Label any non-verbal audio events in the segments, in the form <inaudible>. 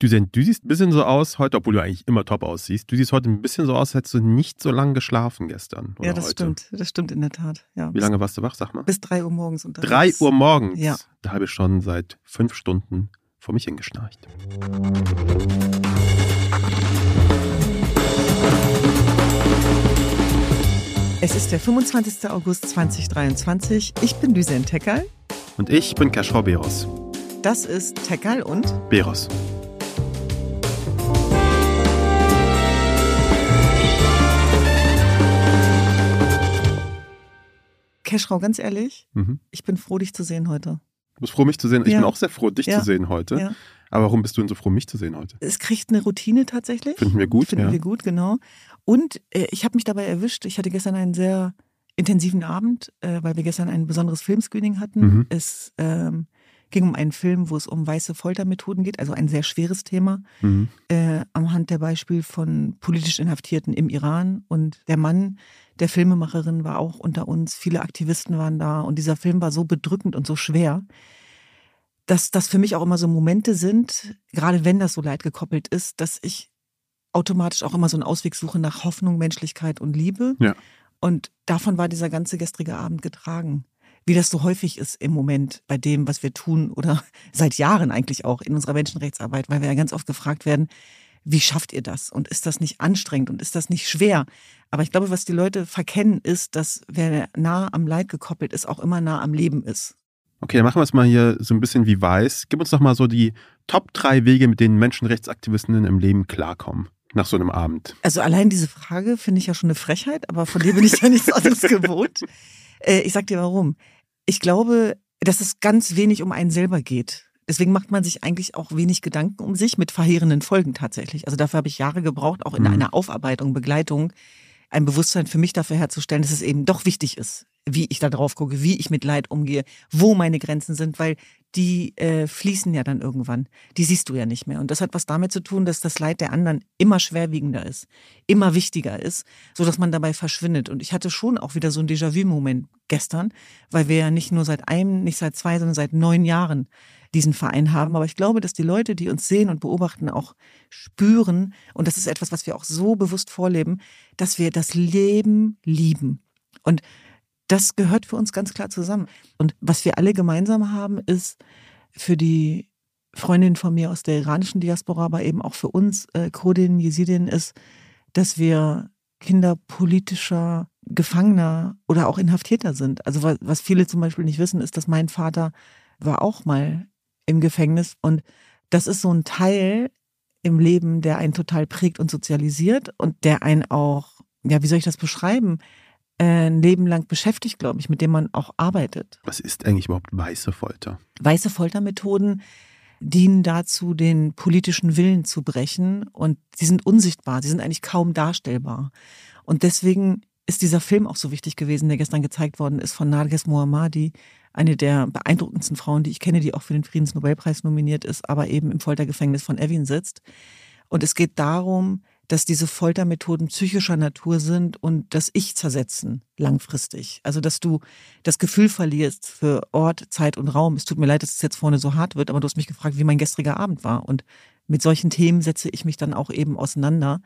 Du, du siehst ein bisschen so aus heute, obwohl du eigentlich immer top aussiehst. Du siehst heute ein bisschen so aus, als hättest du nicht so lange geschlafen gestern. ja, das heute. stimmt. Das stimmt in der Tat. Ja, Wie lange warst du wach, sag mal? Bis drei Uhr morgens unterwegs. Drei Uhr morgens? Ja. Da habe ich schon seit fünf Stunden vor mich hingeschnarcht. Es ist der 25. August 2023. Ich bin Düsen Tekal. Und ich bin Kaschrau Beros. Das ist Tekal und Beros. Keschrau, ganz ehrlich, Mhm. ich bin froh, dich zu sehen heute. Du bist froh, mich zu sehen. Ich Ja. bin auch sehr froh, dich Ja. zu sehen heute. Ja. Aber warum bist du denn so froh, mich zu sehen heute? Es kriegt eine Routine tatsächlich. Finden wir gut, Finden wir gut, genau. Und äh, ich habe mich dabei erwischt. Ich hatte gestern einen sehr intensiven Abend, äh, weil wir gestern ein besonderes Filmscreening hatten. Mhm. Es ähm, ging um einen Film, wo es um weiße Foltermethoden geht, also ein sehr schweres Thema, Mhm. äh, am Hand der Beispiel von politisch Inhaftierten im Iran. Und der Mann der Filmemacherin war auch unter uns. Viele Aktivisten waren da. Und dieser Film war so bedrückend und so schwer, dass das für mich auch immer so Momente sind, gerade wenn das so leidgekoppelt ist, dass ich automatisch auch immer so einen Ausweg suche nach Hoffnung, Menschlichkeit und Liebe. Ja. Und davon war dieser ganze gestrige Abend getragen. Wie das so häufig ist im Moment bei dem, was wir tun oder <laughs> seit Jahren eigentlich auch in unserer Menschenrechtsarbeit, weil wir ja ganz oft gefragt werden, wie schafft ihr das? Und ist das nicht anstrengend und ist das nicht schwer? Aber ich glaube, was die Leute verkennen, ist, dass wer nah am Leid gekoppelt ist, auch immer nah am Leben ist. Okay, dann machen wir es mal hier so ein bisschen wie weiß. Gib uns doch mal so die Top drei Wege, mit denen Menschenrechtsaktivistinnen im Leben klarkommen. Nach so einem Abend. Also allein diese Frage finde ich ja schon eine Frechheit, aber von dir bin ich ja nichts <laughs> anderes gewohnt. Äh, ich sag dir warum. Ich glaube, dass es ganz wenig um einen selber geht. Deswegen macht man sich eigentlich auch wenig Gedanken um sich mit verheerenden Folgen tatsächlich. Also dafür habe ich Jahre gebraucht, auch in Mhm. einer Aufarbeitung, Begleitung, ein Bewusstsein für mich dafür herzustellen, dass es eben doch wichtig ist, wie ich da drauf gucke, wie ich mit Leid umgehe, wo meine Grenzen sind, weil die äh, fließen ja dann irgendwann. Die siehst du ja nicht mehr. Und das hat was damit zu tun, dass das Leid der anderen immer schwerwiegender ist, immer wichtiger ist, so dass man dabei verschwindet. Und ich hatte schon auch wieder so einen Déjà-vu-Moment gestern, weil wir ja nicht nur seit einem, nicht seit zwei, sondern seit neun Jahren diesen Verein haben. Aber ich glaube, dass die Leute, die uns sehen und beobachten, auch spüren, und das ist etwas, was wir auch so bewusst vorleben, dass wir das Leben lieben. Und das gehört für uns ganz klar zusammen. Und was wir alle gemeinsam haben, ist für die Freundin von mir aus der iranischen Diaspora, aber eben auch für uns äh, Kurdin, Jesidin, ist, dass wir Kinder politischer Gefangener oder auch Inhaftierter sind. Also was, was viele zum Beispiel nicht wissen, ist, dass mein Vater war auch mal im Gefängnis und das ist so ein Teil im Leben, der einen total prägt und sozialisiert und der einen auch, ja, wie soll ich das beschreiben, äh, ein Leben lang beschäftigt, glaube ich, mit dem man auch arbeitet. Was ist eigentlich überhaupt weiße Folter? Weiße Foltermethoden dienen dazu, den politischen Willen zu brechen und sie sind unsichtbar, sie sind eigentlich kaum darstellbar. Und deswegen ist dieser Film auch so wichtig gewesen, der gestern gezeigt worden ist von Narges Mohammadi, eine der beeindruckendsten Frauen, die ich kenne, die auch für den Friedensnobelpreis nominiert ist, aber eben im Foltergefängnis von Evin sitzt. Und es geht darum, dass diese Foltermethoden psychischer Natur sind und das Ich zersetzen langfristig. Also dass du das Gefühl verlierst für Ort, Zeit und Raum. Es tut mir leid, dass es jetzt vorne so hart wird, aber du hast mich gefragt, wie mein gestriger Abend war. Und mit solchen Themen setze ich mich dann auch eben auseinander.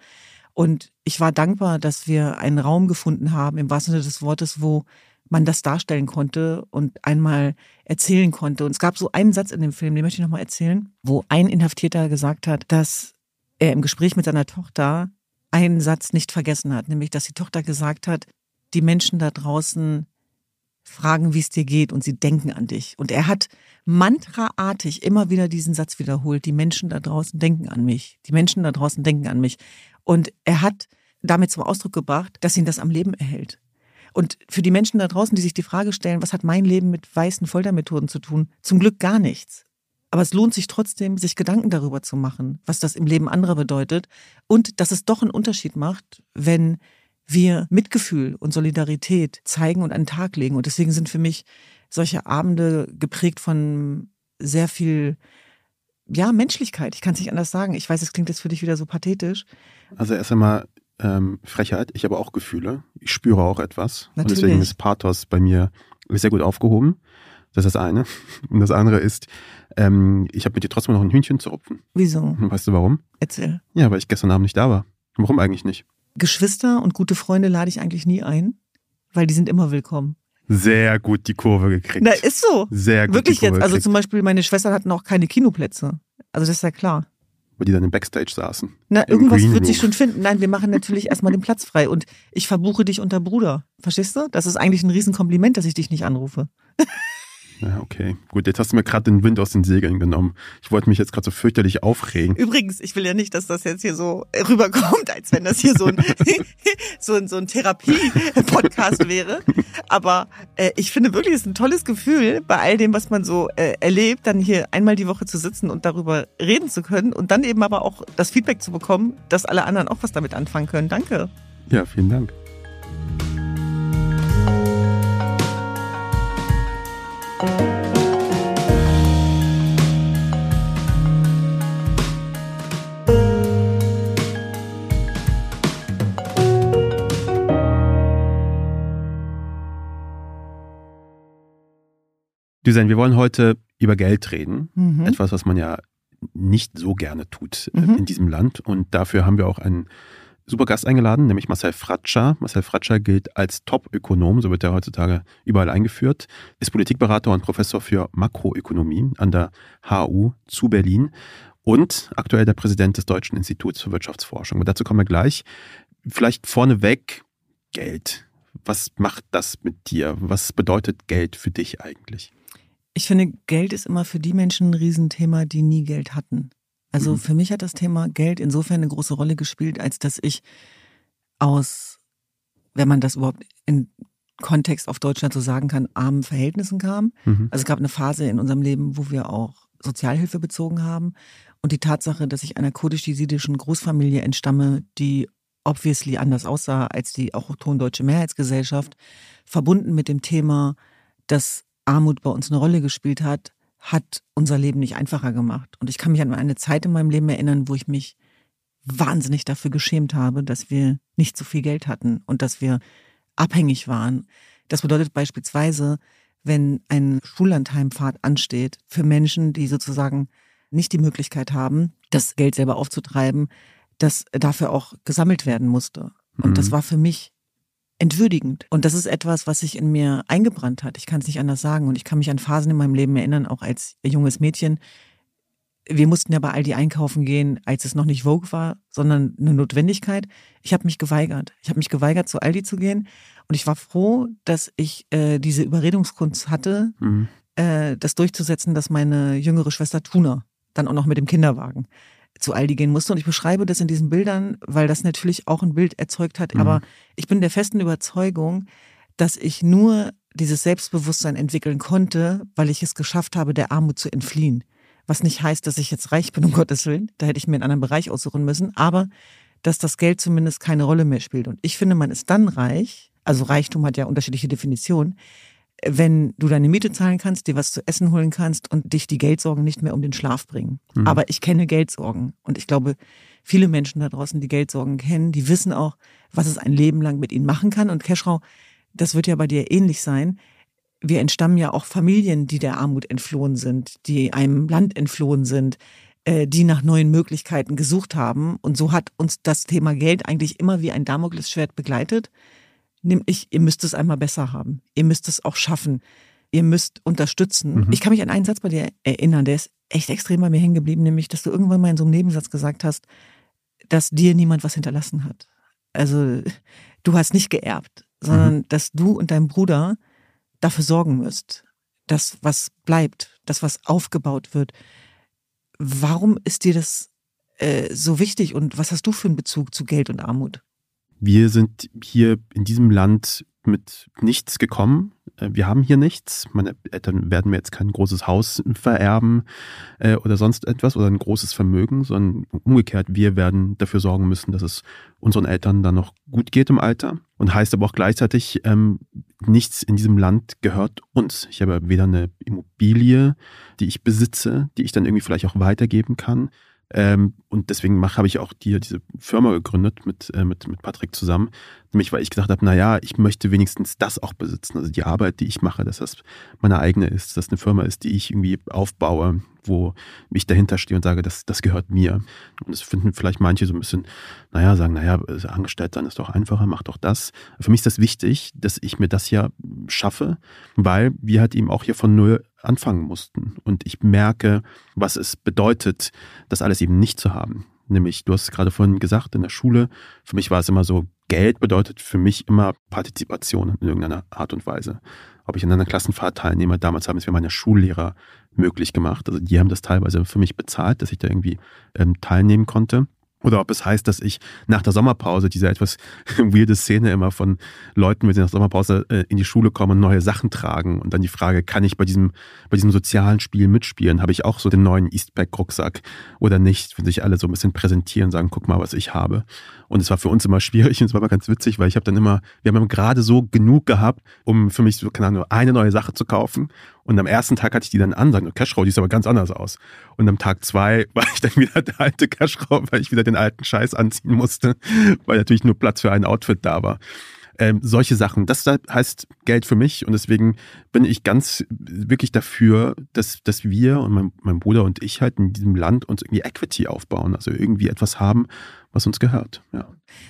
Und ich war dankbar, dass wir einen Raum gefunden haben, im wahrsten Sinne des Wortes, wo man das darstellen konnte und einmal erzählen konnte. Und es gab so einen Satz in dem Film, den möchte ich nochmal erzählen, wo ein Inhaftierter gesagt hat, dass er im Gespräch mit seiner Tochter einen Satz nicht vergessen hat, nämlich dass die Tochter gesagt hat, die Menschen da draußen fragen, wie es dir geht und sie denken an dich. Und er hat mantraartig immer wieder diesen Satz wiederholt, die Menschen da draußen denken an mich, die Menschen da draußen denken an mich. Und er hat damit zum Ausdruck gebracht, dass ihn das am Leben erhält. Und für die Menschen da draußen, die sich die Frage stellen, was hat mein Leben mit weißen Foltermethoden zu tun? Zum Glück gar nichts. Aber es lohnt sich trotzdem, sich Gedanken darüber zu machen, was das im Leben anderer bedeutet und dass es doch einen Unterschied macht, wenn wir Mitgefühl und Solidarität zeigen und an den Tag legen. Und deswegen sind für mich solche Abende geprägt von sehr viel, ja, Menschlichkeit. Ich kann es nicht anders sagen. Ich weiß, es klingt jetzt für dich wieder so pathetisch. Also erst einmal ähm, Frechheit. Ich habe auch Gefühle. Ich spüre auch etwas. Und Natürlich. deswegen ist Pathos bei mir sehr gut aufgehoben. Das ist das eine. <laughs> Und das andere ist, Ähm, ich habe mit dir trotzdem noch ein Hühnchen zu rupfen. Wieso? Weißt du warum? Erzähl. Ja, weil ich gestern Abend nicht da war. Warum eigentlich nicht? Geschwister und gute Freunde lade ich eigentlich nie ein, weil die sind immer willkommen. Sehr gut die Kurve gekriegt. Na, ist so. Sehr gut Wirklich die Kurve jetzt. Also gekriegt, zum Beispiel meine Schwestern hatten auch keine Kinoplätze. Also das ist ja klar. Weil die dann im Backstage saßen. Na, irgendwas Green wird sich schon finden. Nein, wir machen natürlich erstmal den Platz frei und ich verbuche dich unter Bruder. Verstehst du? Das ist eigentlich ein Riesenkompliment, dass ich dich nicht anrufe. Ja, okay. Gut, jetzt hast du mir gerade den Wind aus den Segeln genommen. Ich wollte mich jetzt gerade so fürchterlich aufregen. Übrigens, ich will ja nicht, dass das jetzt hier so rüberkommt, als wenn das hier so ein, <laughs> so ein, so ein Therapie-Podcast wäre. Aber äh, ich finde wirklich, es ist ein tolles Gefühl, bei all dem, was man so äh, erlebt, dann hier einmal die Woche zu sitzen und darüber reden zu können und dann eben aber auch das Feedback zu bekommen, dass alle anderen auch was damit anfangen können. Danke. Ja, vielen Dank. Düsen, wir wollen heute über Geld reden. Mhm. Etwas, was man ja nicht so gerne tut äh, Mhm. in diesem Land. Und dafür haben wir auch einen super Gast eingeladen, nämlich Marcel Fratscher. Marcel Fratscher gilt als Top-Ökonom, so wird er heutzutage überall eingeführt, ist Politikberater und Professor für Makroökonomie an der HU zu Berlin und aktuell der Präsident des Deutschen Instituts für Wirtschaftsforschung. Und dazu kommen wir gleich. Vielleicht vorneweg Geld. Was macht das mit dir? Was bedeutet Geld für dich eigentlich? Ich finde, Geld ist immer für die Menschen ein Riesenthema, die nie Geld hatten. Also Mhm. für mich hat das Thema Geld insofern eine große Rolle gespielt, als dass ich aus, wenn man das überhaupt in Kontext auf Deutschland so sagen kann, armen Verhältnissen kam. Mhm. Also es gab eine Phase in unserem Leben, wo wir auch Sozialhilfe bezogen haben. Und die Tatsache, dass ich einer kurdisch-jesidischen Großfamilie entstamme, die obviously anders aussah als die autochthon deutsche Mehrheitsgesellschaft, verbunden mit dem Thema, dass Armut bei uns eine Rolle gespielt hat, hat unser Leben nicht einfacher gemacht. Und ich kann mich an eine Zeit in meinem Leben erinnern, wo ich mich wahnsinnig dafür geschämt habe, dass wir nicht so viel Geld hatten und dass wir abhängig waren. Das bedeutet beispielsweise, wenn ein Schullandheimfahrt ansteht für Menschen, die sozusagen nicht die Möglichkeit haben, das Geld selber aufzutreiben, dass dafür auch gesammelt werden musste. Und Mhm. das war für mich entwürdigend. Und das ist etwas, was sich in mir eingebrannt hat. Ich kann es nicht anders sagen. Und ich kann mich an Phasen in meinem Leben erinnern, auch als junges Mädchen. Wir mussten ja bei Aldi einkaufen gehen, als es noch nicht Vogue war, sondern eine Notwendigkeit. Ich habe mich geweigert. Ich habe mich geweigert, zu Aldi zu gehen. Und ich war froh, dass ich äh, diese Überredungskunst hatte, Mhm. äh, das durchzusetzen, dass meine jüngere Schwester Tuna dann auch noch mit dem Kinderwagen zu Aldi gehen musste. Und ich beschreibe das in diesen Bildern, weil das natürlich auch ein Bild erzeugt hat. Mhm. Aber ich bin der festen Überzeugung, dass ich nur dieses Selbstbewusstsein entwickeln konnte, weil ich es geschafft habe, der Armut zu entfliehen. Was nicht heißt, dass ich jetzt reich bin, um <laughs> Gottes Willen. Da hätte ich mir einen anderen Bereich aussuchen müssen. Aber dass das Geld zumindest keine Rolle mehr spielt. Und ich finde, man ist dann reich, also Reichtum hat ja unterschiedliche Definitionen, wenn du deine Miete zahlen kannst, dir was zu essen holen kannst und dich die Geldsorgen nicht mehr um den Schlaf bringen. Mhm. Aber ich kenne Geldsorgen und ich glaube, viele Menschen da draußen, die Geldsorgen kennen, die wissen auch, was es ein Leben lang mit ihnen machen kann. Und Keschrau, das wird ja bei dir ähnlich sein. Wir entstammen ja auch Familien, die der Armut entflohen sind, die einem Land entflohen sind, äh, die nach neuen Möglichkeiten gesucht haben. Und so hat uns das Thema Geld eigentlich immer wie ein Damoklesschwert begleitet. Nämlich, ihr müsst es einmal besser haben. Ihr müsst es auch schaffen. Ihr müsst unterstützen. Mhm. Ich kann mich an einen Satz bei dir erinnern, der ist echt extrem bei mir hängen geblieben, nämlich, dass du irgendwann mal in so einem Nebensatz gesagt hast, dass dir niemand was hinterlassen hat. Also, du hast nicht geerbt, sondern dass du und dein Bruder dafür sorgen müsst, dass was bleibt, dass was aufgebaut wird. Warum ist dir das äh, so wichtig und was hast du für einen Bezug zu Geld und Armut? Wir sind hier in diesem Land mit nichts gekommen. Äh, Wir haben hier nichts. Meine Eltern werden mir jetzt kein großes Haus vererben äh, oder sonst etwas oder ein großes Vermögen, sondern umgekehrt, wir werden dafür sorgen müssen, dass es unseren Eltern dann noch gut geht im Alter. Und heißt aber auch gleichzeitig, ähm, nichts in diesem Land gehört uns. Ich habe weder eine Immobilie, die ich besitze, die ich dann irgendwie vielleicht auch weitergeben kann. Ähm, und deswegen habe ich auch die, diese Firma gegründet mit, äh, mit, mit Patrick zusammen. Nämlich, weil ich gedacht habe, naja, ich möchte wenigstens das auch besitzen. Also die Arbeit, die ich mache, dass das meine eigene ist, dass das eine Firma ist, die ich irgendwie aufbaue, wo ich dahinter stehe und sage, das, das gehört mir. Und das finden vielleicht manche so ein bisschen, naja, sagen, naja, angestellt sein ist doch einfacher, mach doch das. Für mich ist das wichtig, dass ich mir das ja schaffe, weil wir halt eben auch hier von Null anfangen mussten. Und ich merke, was es bedeutet, das alles eben nicht zu haben. Nämlich, du hast es gerade vorhin gesagt, in der Schule, für mich war es immer so, Geld bedeutet für mich immer Partizipation in irgendeiner Art und Weise. Ob ich an einer Klassenfahrt teilnehme, damals haben es mir meine Schullehrer möglich gemacht. Also die haben das teilweise für mich bezahlt, dass ich da irgendwie ähm, teilnehmen konnte. Oder ob es heißt, dass ich nach der Sommerpause diese etwas <laughs> weirde Szene immer von Leuten, wenn sie nach der Sommerpause äh, in die Schule kommen und neue Sachen tragen. Und dann die Frage, kann ich bei diesem, bei diesem sozialen Spiel mitspielen? Habe ich auch so den neuen Eastpack-Rucksack oder nicht? Wenn sich alle so ein bisschen präsentieren, sagen, guck mal, was ich habe. Und es war für uns immer schwierig und es war immer ganz witzig, weil ich habe dann immer, wir haben gerade so genug gehabt, um für mich so, keine Ahnung, eine neue Sache zu kaufen. Und am ersten Tag hatte ich die dann an, sagen, Cashrow, die ist aber ganz anders aus. Und am Tag zwei <laughs> war ich dann wieder der alte Cashrow, weil ich wieder den alten Scheiß anziehen musste, <laughs> weil natürlich nur Platz für ein Outfit da war. Ähm, solche Sachen, das heißt Geld für mich und deswegen bin ich ganz wirklich dafür, dass, dass wir und mein, mein Bruder und ich halt in diesem Land uns irgendwie Equity aufbauen, also irgendwie etwas haben, was uns gehört. Ja.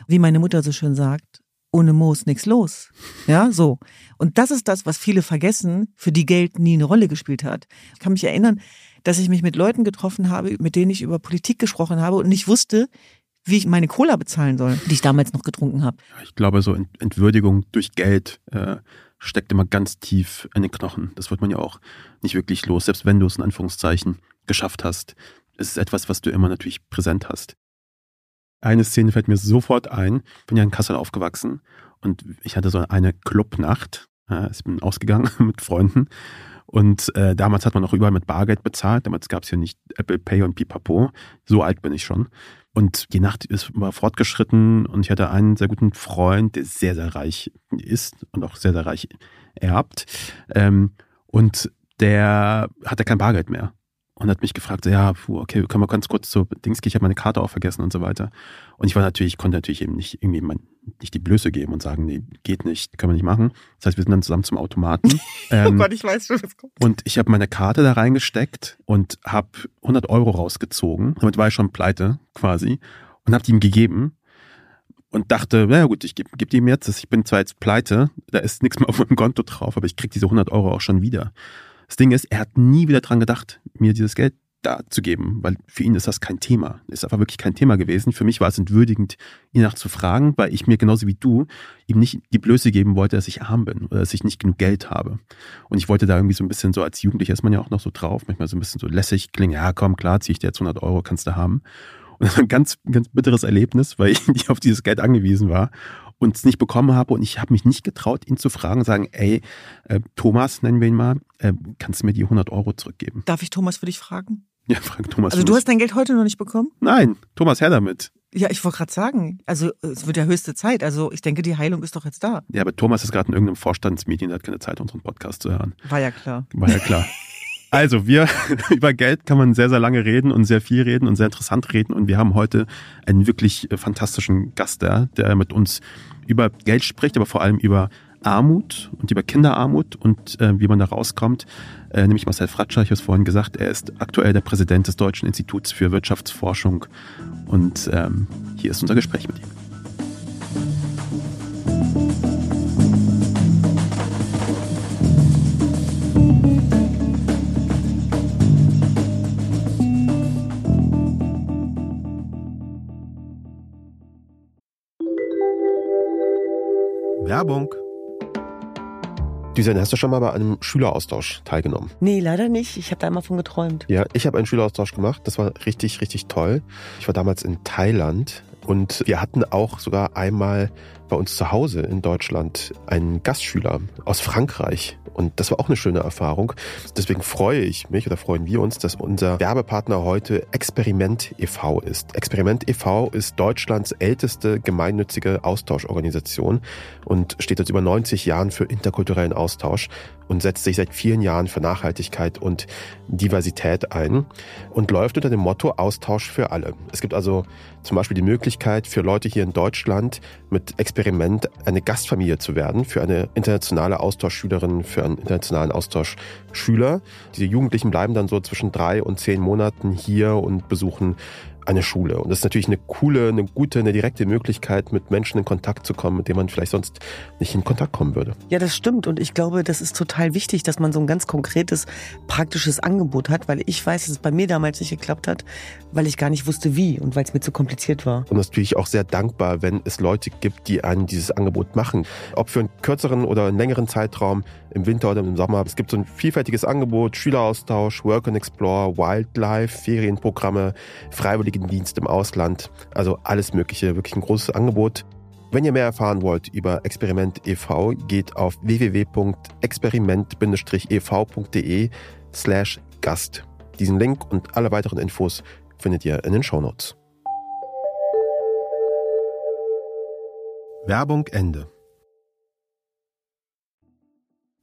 Wie meine Mutter so schön sagt, ohne Moos nichts los. Ja, so. Und das ist das, was viele vergessen, für die Geld nie eine Rolle gespielt hat. Ich kann mich erinnern, dass ich mich mit Leuten getroffen habe, mit denen ich über Politik gesprochen habe und nicht wusste, wie ich meine Cola bezahlen soll, die ich damals noch getrunken habe. Ich glaube, so Entwürdigung durch Geld äh, steckt immer ganz tief in den Knochen. Das wird man ja auch nicht wirklich los, selbst wenn du es in Anführungszeichen geschafft hast. Es ist etwas, was du immer natürlich präsent hast. Eine Szene fällt mir sofort ein. Ich bin ja in Kassel aufgewachsen und ich hatte so eine Clubnacht. Ich bin ausgegangen <laughs> mit Freunden und äh, damals hat man auch überall mit Bargeld bezahlt. Damals gab es ja nicht Apple Pay und Pipapo. So alt bin ich schon. Und die Nacht ist war fortgeschritten und ich hatte einen sehr guten Freund, der sehr, sehr reich ist und auch sehr, sehr reich erbt. Ähm, und der hatte kein Bargeld mehr und hat mich gefragt, ja, okay, können wir ganz kurz so Dings gehen, ich habe meine Karte auch vergessen und so weiter. Und ich war natürlich, konnte natürlich eben nicht irgendwie mein, nicht die Blöße geben und sagen, nee, geht nicht, können wir nicht machen. Das heißt, wir sind dann zusammen zum Automaten. <laughs> Oh ähm, oh Gott, ich weiß schon, was kommt. Und ich habe meine Karte da reingesteckt und habe 100 Euro rausgezogen. Damit war ich schon pleite quasi und habe die ihm gegeben und dachte, naja gut, ich gebe geb die ihm jetzt. Ich bin zwar jetzt pleite, da ist nichts mehr auf meinem Konto drauf, aber ich krieg diese 100 Euro auch schon wieder. Das Ding ist, er hat nie wieder dran gedacht, mir dieses Geld da zu geben, weil für ihn ist das kein Thema. Ist einfach wirklich kein Thema gewesen. Für mich war es entwürdigend, ihn nachzufragen, weil ich mir genauso wie du ihm nicht die Blöße geben wollte, dass ich arm bin oder dass ich nicht genug Geld habe. Und ich wollte da irgendwie so ein bisschen so als Jugendlicher ist man ja auch noch so drauf, manchmal so ein bisschen so lässig klingen. Ja, komm, klar, ziehe ich dir jetzt 100 Euro, kannst du haben. Und das war ein ganz, ganz bitteres Erlebnis, weil ich <laughs> nicht auf dieses Geld angewiesen war und es nicht bekommen habe und ich habe mich nicht getraut, ihn zu fragen, sagen, ey, äh, Thomas, nennen wir ihn mal, äh, kannst du mir die 100 Euro zurückgeben? Darf ich Thomas für dich fragen? Ja, frag Thomas. Also du hast dein Geld heute noch nicht bekommen? Nein, Thomas, her damit. Ja, ich wollte gerade sagen, also es wird ja höchste Zeit. Also ich denke, die Heilung ist doch jetzt da. Ja, aber Thomas ist gerade in irgendeinem Vorstandsmeeting, der hat keine Zeit, unseren Podcast zu hören. War ja klar. War ja klar. <laughs> Also, wir, <laughs> über Geld kann man sehr, sehr lange reden und sehr viel reden und sehr interessant reden. Und wir haben heute einen wirklich äh, fantastischen Gast da, der mit uns über Geld spricht, aber vor allem über Armut und über Kinderarmut und äh, wie man da rauskommt. Äh, nämlich Marcel Fratscher, ich habe es vorhin gesagt, er ist aktuell der Präsident des Deutschen Instituts für Wirtschaftsforschung. Und ähm, hier ist unser Gespräch mit ihm. Werbung. Düsen, hast du schon mal bei einem Schüleraustausch teilgenommen? Nee, leider nicht. Ich habe da einmal von geträumt. Ja, ich habe einen Schüleraustausch gemacht. Das war richtig, richtig toll. Ich war damals in Thailand und wir hatten auch sogar einmal bei uns zu Hause in Deutschland einen Gastschüler aus Frankreich. Und das war auch eine schöne Erfahrung. Deswegen freue ich mich oder freuen wir uns, dass unser Werbepartner heute Experiment e.V. ist. Experiment e.V. ist Deutschlands älteste gemeinnützige Austauschorganisation und steht seit über 90 Jahren für interkulturellen Austausch und setzt sich seit vielen Jahren für Nachhaltigkeit und Diversität ein und läuft unter dem Motto Austausch für alle. Es gibt also zum Beispiel die Möglichkeit, für Leute hier in Deutschland mit Experiment eine Gastfamilie zu werden, für eine internationale Austauschschülerin, für einen internationalen Austauschschüler. Diese Jugendlichen bleiben dann so zwischen drei und zehn Monaten hier und besuchen eine Schule. Und das ist natürlich eine coole, eine gute, eine direkte Möglichkeit, mit Menschen in Kontakt zu kommen, mit denen man vielleicht sonst nicht in Kontakt kommen würde. Ja, das stimmt. Und ich glaube, das ist total wichtig, dass man so ein ganz konkretes, praktisches Angebot hat, weil ich weiß, dass es bei mir damals nicht geklappt hat, weil ich gar nicht wusste, wie und weil es mir zu kompliziert war. Und natürlich auch sehr dankbar, wenn es Leute gibt, die einen dieses Angebot machen. Ob für einen kürzeren oder einen längeren Zeitraum, im Winter oder im Sommer. Es gibt so ein vielfältiges Angebot, Schüleraustausch, Work and Explore, Wildlife, Ferienprogramme, Freiwilligendienst im Ausland. Also alles Mögliche, wirklich ein großes Angebot. Wenn ihr mehr erfahren wollt über Experiment e.V., geht auf www.experiment-ev.de slash Gast. Diesen Link und alle weiteren Infos findet ihr in den Shownotes. Werbung Ende.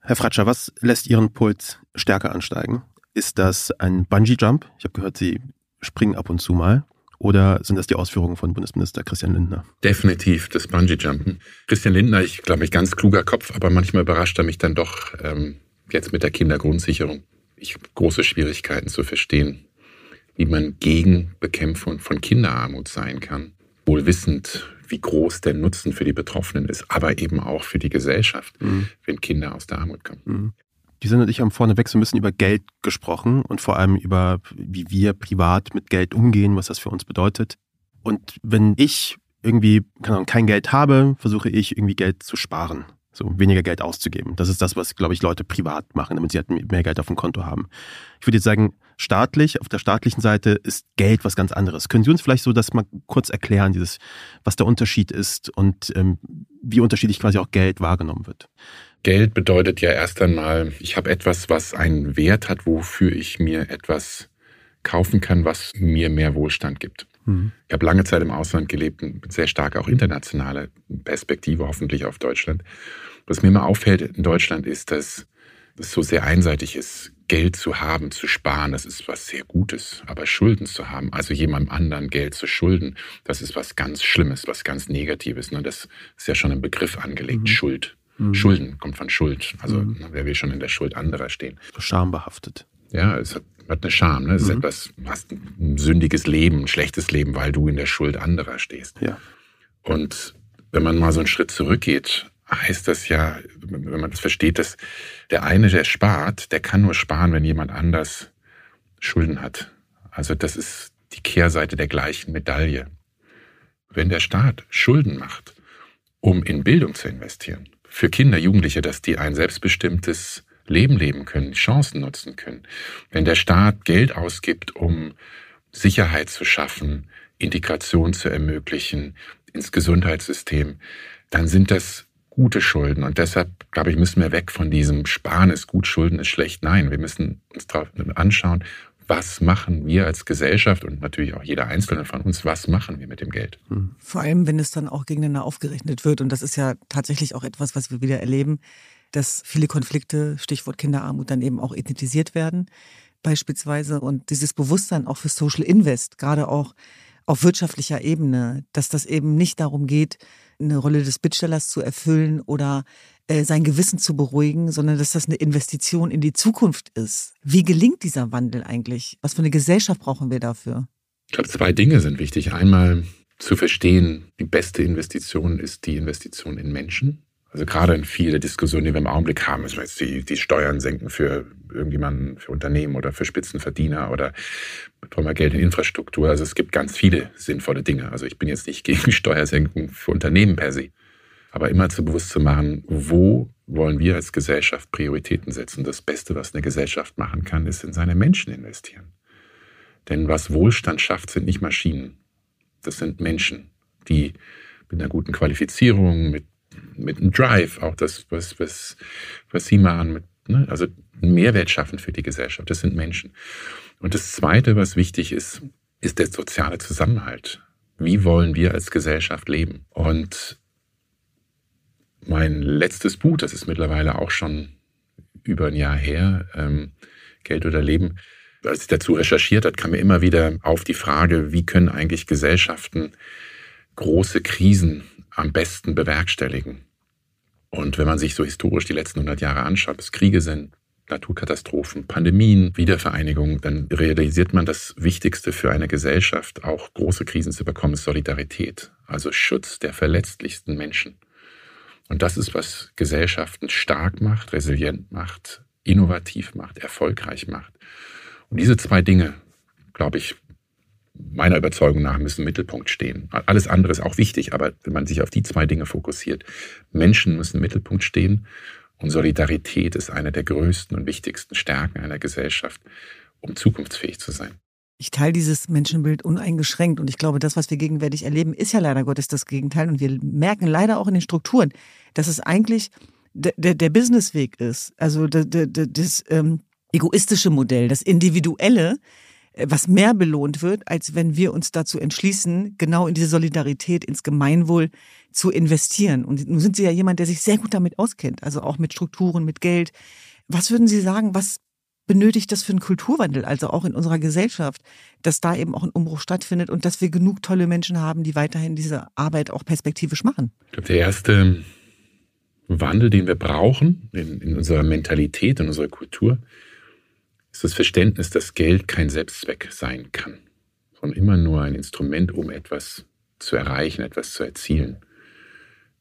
Herr Fratscher, was lässt Ihren Puls stärker ansteigen? Ist das ein Bungee-Jump? Ich habe gehört, Sie springen ab und zu mal. Oder sind das die Ausführungen von Bundesminister Christian Lindner? Definitiv das Bungee-Jumpen. Christian Lindner, ich glaube, ich ganz kluger Kopf, aber manchmal überrascht er mich dann doch ähm, jetzt mit der Kindergrundsicherung. Ich habe große Schwierigkeiten zu verstehen, wie man gegen Bekämpfung von Kinderarmut sein kann. Wohl wissend, wie groß der Nutzen für die Betroffenen ist, aber eben auch für die Gesellschaft, mhm. wenn Kinder aus der Armut kommen. Mhm. Die sind und ich haben vorneweg so ein bisschen über Geld gesprochen und vor allem über, wie wir privat mit Geld umgehen, was das für uns bedeutet. Und wenn ich irgendwie Ahnung, kein Geld habe, versuche ich irgendwie Geld zu sparen, so weniger Geld auszugeben. Das ist das, was, glaube ich, Leute privat machen, damit sie halt mehr Geld auf dem Konto haben. Ich würde jetzt sagen, staatlich, auf der staatlichen Seite ist Geld was ganz anderes. Können Sie uns vielleicht so das mal kurz erklären, dieses, was der Unterschied ist und ähm, wie unterschiedlich quasi auch Geld wahrgenommen wird? Geld bedeutet ja erst einmal, ich habe etwas, was einen Wert hat, wofür ich mir etwas kaufen kann, was mir mehr Wohlstand gibt. Mhm. Ich habe lange Zeit im Ausland gelebt, sehr stark auch internationale Perspektive, hoffentlich auf Deutschland. Was mir immer auffällt in Deutschland ist, dass es so sehr einseitig ist. Geld zu haben, zu sparen, das ist was sehr Gutes. Aber Schulden zu haben, also jemandem anderen Geld zu schulden, das ist was ganz Schlimmes, was ganz Negatives. Ne? Das ist ja schon ein Begriff angelegt, mhm. Schuld. Mhm. Schulden kommt von Schuld. Also mhm. Ne, wer will schon in der Schuld anderer stehen? Schambehaftet. Ja, es hat, hat eine Scham. Ne? Es ist mhm. etwas, hast ein sündiges Leben, ein schlechtes Leben, weil du in der Schuld anderer stehst. Ja. Und wenn man mal so einen Schritt zurückgeht, heißt das ja, wenn man das versteht, dass der eine, der spart, der kann nur sparen, wenn jemand anders Schulden hat. Also das ist die Kehrseite der gleichen Medaille. Wenn der Staat Schulden macht, um in Bildung zu investieren, für Kinder, Jugendliche, dass die ein selbstbestimmtes Leben leben können, Chancen nutzen können, wenn der Staat Geld ausgibt, um Sicherheit zu schaffen, Integration zu ermöglichen ins Gesundheitssystem, dann sind das gute Schulden. Und deshalb, glaube ich, müssen wir weg von diesem Sparen ist gut, Schulden ist schlecht. Nein, wir müssen uns darauf anschauen, was machen wir als Gesellschaft und natürlich auch jeder Einzelne von uns, was machen wir mit dem Geld? Hm. Vor allem, wenn es dann auch gegeneinander aufgerechnet wird. Und das ist ja tatsächlich auch etwas, was wir wieder erleben, dass viele Konflikte, Stichwort Kinderarmut, dann eben auch ethnisiert werden, beispielsweise. Und dieses Bewusstsein auch für Social Invest, gerade auch auf wirtschaftlicher Ebene, dass das eben nicht darum geht, eine Rolle des Bittstellers zu erfüllen oder äh, sein Gewissen zu beruhigen, sondern dass das eine Investition in die Zukunft ist. Wie gelingt dieser Wandel eigentlich? Was für eine Gesellschaft brauchen wir dafür? Ich glaube, zwei Dinge sind wichtig. Einmal zu verstehen, die beste Investition ist die Investition in Menschen. Also gerade in viele Diskussionen, die wir im Augenblick haben, müssen wir jetzt die, die Steuern senken für irgendjemanden, für Unternehmen oder für Spitzenverdiener oder wollen wir Geld in Infrastruktur. Also es gibt ganz viele sinnvolle Dinge. Also ich bin jetzt nicht gegen <laughs> Steuersenkung für Unternehmen per se. Aber immer zu bewusst zu machen, wo wollen wir als Gesellschaft Prioritäten setzen. Das Beste, was eine Gesellschaft machen kann, ist in seine Menschen investieren. Denn was Wohlstand schafft, sind nicht Maschinen. Das sind Menschen, die mit einer guten Qualifizierung, mit mit einem Drive, auch das, was, was, was Sie machen, mit, ne? also einen Mehrwert schaffen für die Gesellschaft. Das sind Menschen. Und das Zweite, was wichtig ist, ist der soziale Zusammenhalt. Wie wollen wir als Gesellschaft leben? Und mein letztes Buch, das ist mittlerweile auch schon über ein Jahr her, ähm, Geld oder Leben, als ich dazu recherchiert hat, kam mir immer wieder auf die Frage, wie können eigentlich Gesellschaften große Krisen am besten bewerkstelligen. Und wenn man sich so historisch die letzten 100 Jahre anschaut, es Kriege sind, Naturkatastrophen, Pandemien, Wiedervereinigung, dann realisiert man, das Wichtigste für eine Gesellschaft, auch große Krisen zu bekommen, ist Solidarität, also Schutz der verletzlichsten Menschen. Und das ist, was Gesellschaften stark macht, resilient macht, innovativ macht, erfolgreich macht. Und diese zwei Dinge, glaube ich, meiner Überzeugung nach müssen im Mittelpunkt stehen. Alles andere ist auch wichtig, aber wenn man sich auf die zwei Dinge fokussiert, Menschen müssen im Mittelpunkt stehen und Solidarität ist eine der größten und wichtigsten Stärken einer Gesellschaft, um zukunftsfähig zu sein. Ich teile dieses Menschenbild uneingeschränkt und ich glaube, das, was wir gegenwärtig erleben, ist ja leider Gottes das Gegenteil und wir merken leider auch in den Strukturen, dass es eigentlich der, der, der Businessweg ist, also der, der, das ähm, egoistische Modell, das Individuelle, äh, was mehr belohnt wird, als wenn wir uns dazu entschließen, genau in diese Solidarität, ins Gemeinwohl zu investieren. Und nun sind Sie ja jemand, der sich sehr gut damit auskennt, also auch mit Strukturen, mit Geld. Was würden Sie sagen, was benötigt das für einen Kulturwandel, also auch in unserer Gesellschaft, dass da eben auch ein Umbruch stattfindet und dass wir genug tolle Menschen haben, die weiterhin diese Arbeit auch perspektivisch machen? Ich glaube, der erste Wandel, den wir brauchen in, in unserer Mentalität, in unserer Kultur, ist das Verständnis, dass Geld kein Selbstzweck sein kann, sondern immer nur ein Instrument, um etwas zu erreichen, etwas zu erzielen.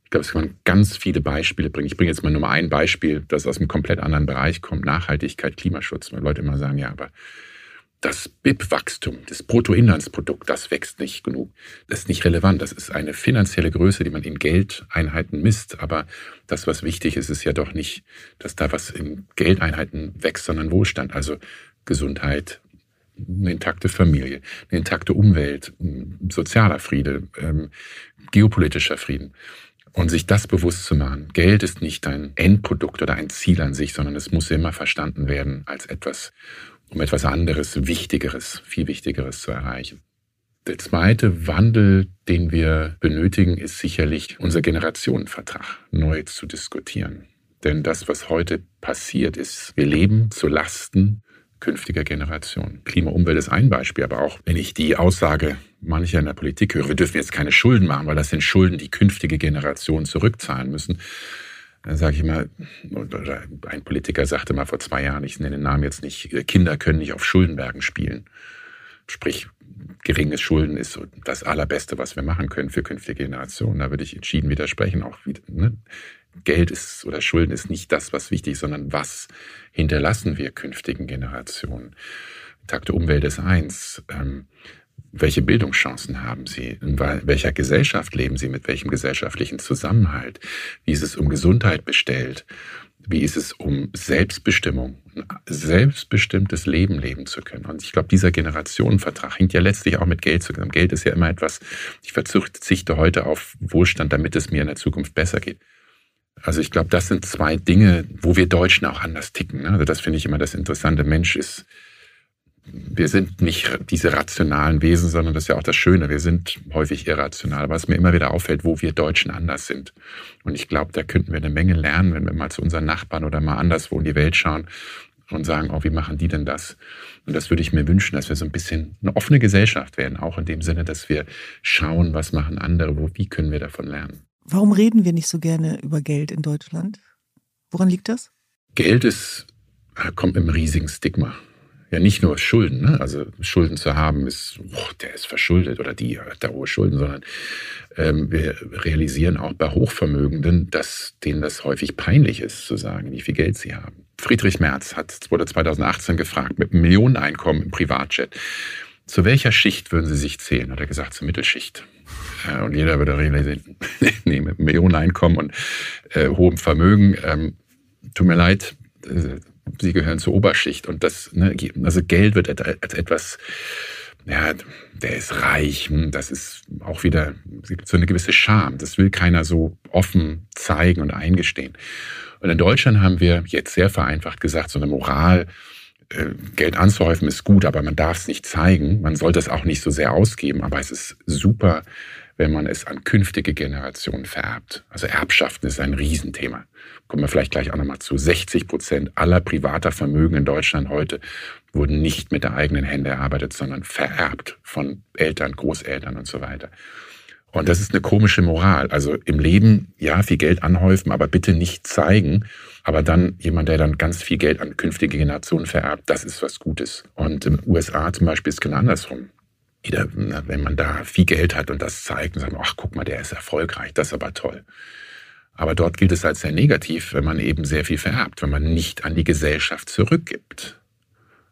Ich glaube, es kann man ganz viele Beispiele bringen. Ich bringe jetzt mal nur mal ein Beispiel, das aus einem komplett anderen Bereich kommt, Nachhaltigkeit, Klimaschutz, weil Leute immer sagen, ja, aber das BIP-Wachstum, das Bruttoinlandsprodukt, das wächst nicht genug. Das ist nicht relevant. Das ist eine finanzielle Größe, die man in Geldeinheiten misst. Aber das, was wichtig ist, ist ja doch nicht, dass da was in Geldeinheiten wächst, sondern Wohlstand. Also Gesundheit, eine intakte Familie, eine intakte Umwelt, sozialer Friede, ähm, geopolitischer Frieden. Und sich das bewusst zu machen. Geld ist nicht ein Endprodukt oder ein Ziel an sich, sondern es muss immer verstanden werden als etwas, um etwas anderes, Wichtigeres, viel Wichtigeres zu erreichen. Der zweite Wandel, den wir benötigen, ist sicherlich unser Generationenvertrag neu zu diskutieren. Denn das, was heute passiert, ist, wir leben zu Lasten künftiger Generationen. Klima, Umwelt ist ein Beispiel, aber auch wenn ich die Aussage mancher in der Politik höre, wir dürfen jetzt keine Schulden machen, weil das sind Schulden, die künftige Generationen zurückzahlen müssen, dann sage ich mal, ein Politiker sagte mal vor zwei Jahren, ich nenne den Namen jetzt nicht, Kinder können nicht auf Schuldenbergen spielen. Sprich, geringes Schulden ist das Allerbeste, was wir machen können für künftige Generationen. Da würde ich entschieden widersprechen. Auch wieder, ne? Geld ist oder Schulden ist nicht das, was wichtig ist, sondern was hinterlassen wir künftigen Generationen. Takte Umwelt ist eins. Ähm, welche Bildungschancen haben Sie? In welcher Gesellschaft leben Sie? Mit welchem gesellschaftlichen Zusammenhalt? Wie ist es um Gesundheit bestellt? Wie ist es um Selbstbestimmung, ein selbstbestimmtes Leben leben zu können? Und ich glaube, dieser Generationenvertrag hängt ja letztlich auch mit Geld zusammen. Geld ist ja immer etwas, ich verzichte heute auf Wohlstand, damit es mir in der Zukunft besser geht. Also ich glaube, das sind zwei Dinge, wo wir Deutschen auch anders ticken. Ne? Also das finde ich immer das Interessante. Mensch ist wir sind nicht diese rationalen Wesen, sondern das ist ja auch das Schöne. Wir sind häufig irrational. Was mir immer wieder auffällt, wo wir Deutschen anders sind. Und ich glaube, da könnten wir eine Menge lernen, wenn wir mal zu unseren Nachbarn oder mal anderswo in die Welt schauen und sagen, oh, wie machen die denn das? Und das würde ich mir wünschen, dass wir so ein bisschen eine offene Gesellschaft werden, auch in dem Sinne, dass wir schauen, was machen andere, wo, wie können wir davon lernen. Warum reden wir nicht so gerne über Geld in Deutschland? Woran liegt das? Geld ist, kommt mit einem riesigen Stigma ja nicht nur Schulden, ne? also Schulden zu haben ist, boah, der ist verschuldet oder die hat da hohe Schulden, sondern ähm, wir realisieren auch bei Hochvermögenden, dass denen das häufig peinlich ist, zu sagen, wie viel Geld sie haben. Friedrich Merz hat, wurde 2018 gefragt, mit einem Millioneneinkommen im Privatjet, zu welcher Schicht würden Sie sich zählen? Hat er gesagt, zur Mittelschicht. Äh, und jeder würde realisieren, <laughs> nee, mit Millioneneinkommen und äh, hohem Vermögen, ähm, tut mir leid, äh, sie gehören zur Oberschicht. Und das, ne, also Geld wird als etwas, ja, der ist reich, hm, das ist auch wieder so eine gewisse Scham. Das will keiner so offen zeigen und eingestehen. Und in Deutschland haben wir jetzt sehr vereinfacht gesagt, so eine Moral, Geld anzuhäufen ist gut, aber man darf es nicht zeigen. Man sollte es auch nicht so sehr ausgeben, aber es ist super, wenn man es an künftige Generationen vererbt. Also Erbschaften ist ein Riesenthema. Kommen wir vielleicht gleich auch nochmal zu. 60 Prozent aller privater Vermögen in Deutschland heute wurden nicht mit der eigenen Hände erarbeitet, sondern vererbt von Eltern, Großeltern und so weiter. Und das ist eine komische Moral. Also im Leben, ja, viel Geld anhäufen, aber bitte nicht zeigen. Aber dann jemand, der dann ganz viel Geld an künftige Generationen vererbt, das ist was Gutes. Und im USA zum Beispiel ist es genau andersrum. Jeder, wenn man da viel Geld hat und das zeigt und sagt, ach, guck mal, der ist erfolgreich, das ist aber toll. Aber dort gilt es als sehr negativ, wenn man eben sehr viel vererbt, wenn man nicht an die Gesellschaft zurückgibt.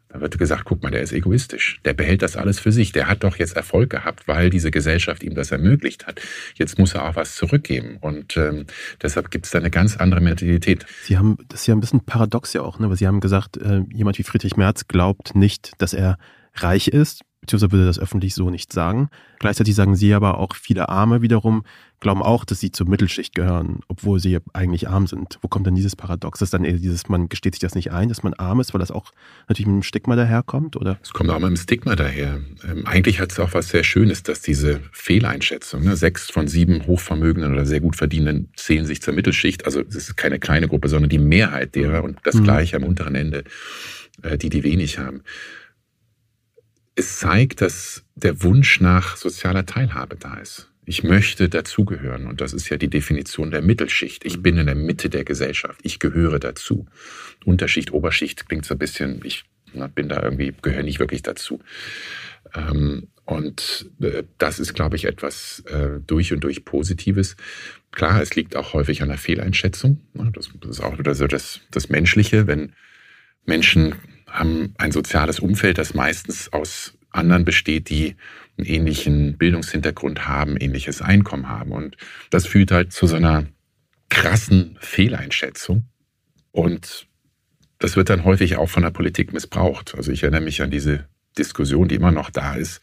Da wird gesagt, guck mal, der ist egoistisch. Der behält das alles für sich. Der hat doch jetzt Erfolg gehabt, weil diese Gesellschaft ihm das ermöglicht hat. Jetzt muss er auch was zurückgeben. Und ähm, deshalb gibt es da eine ganz andere Mentalität. Sie haben, das ist ja ein bisschen paradox ja auch, ne? weil Sie haben gesagt, äh, jemand wie Friedrich Merz glaubt nicht, dass er reich ist, beziehungsweise würde das öffentlich so nicht sagen. Gleichzeitig sagen sie aber auch, viele Arme wiederum glauben auch, dass sie zur Mittelschicht gehören, obwohl sie eigentlich arm sind. Wo kommt denn dieses Paradox? Ist dann eher dieses, man gesteht sich das nicht ein, dass man arm ist, weil das auch natürlich mit einem Stigma daherkommt, oder? Es kommt auch mit einem Stigma daher. Ähm, eigentlich hat es auch was sehr Schönes, dass diese Fehleinschätzung, ne, sechs von sieben Hochvermögenden oder sehr gut verdienenden zählen sich zur Mittelschicht. Also es ist keine kleine Gruppe, sondern die Mehrheit derer und das mhm. gleiche am unteren Ende, äh, die die wenig haben es zeigt, dass der Wunsch nach sozialer Teilhabe da ist. Ich möchte dazugehören und das ist ja die Definition der Mittelschicht. Ich bin in der Mitte der Gesellschaft. Ich gehöre dazu. Unterschicht, Oberschicht klingt so ein bisschen, ich bin da irgendwie, gehöre nicht wirklich dazu. Ähm, und äh, das ist, glaube ich, etwas äh, durch und durch Positives. Klar, es liegt auch häufig an der Fehleinschätzung. Das ist auch wieder so das, das Menschliche, wenn Menschen haben ein soziales Umfeld, das meistens aus anderen besteht, die einen ähnlichen Bildungshintergrund haben, ähnliches Einkommen haben. Und das führt halt zu so einer krassen Fehleinschätzung. Und das wird dann häufig auch von der Politik missbraucht. Also ich erinnere mich an diese Diskussion, die immer noch da ist.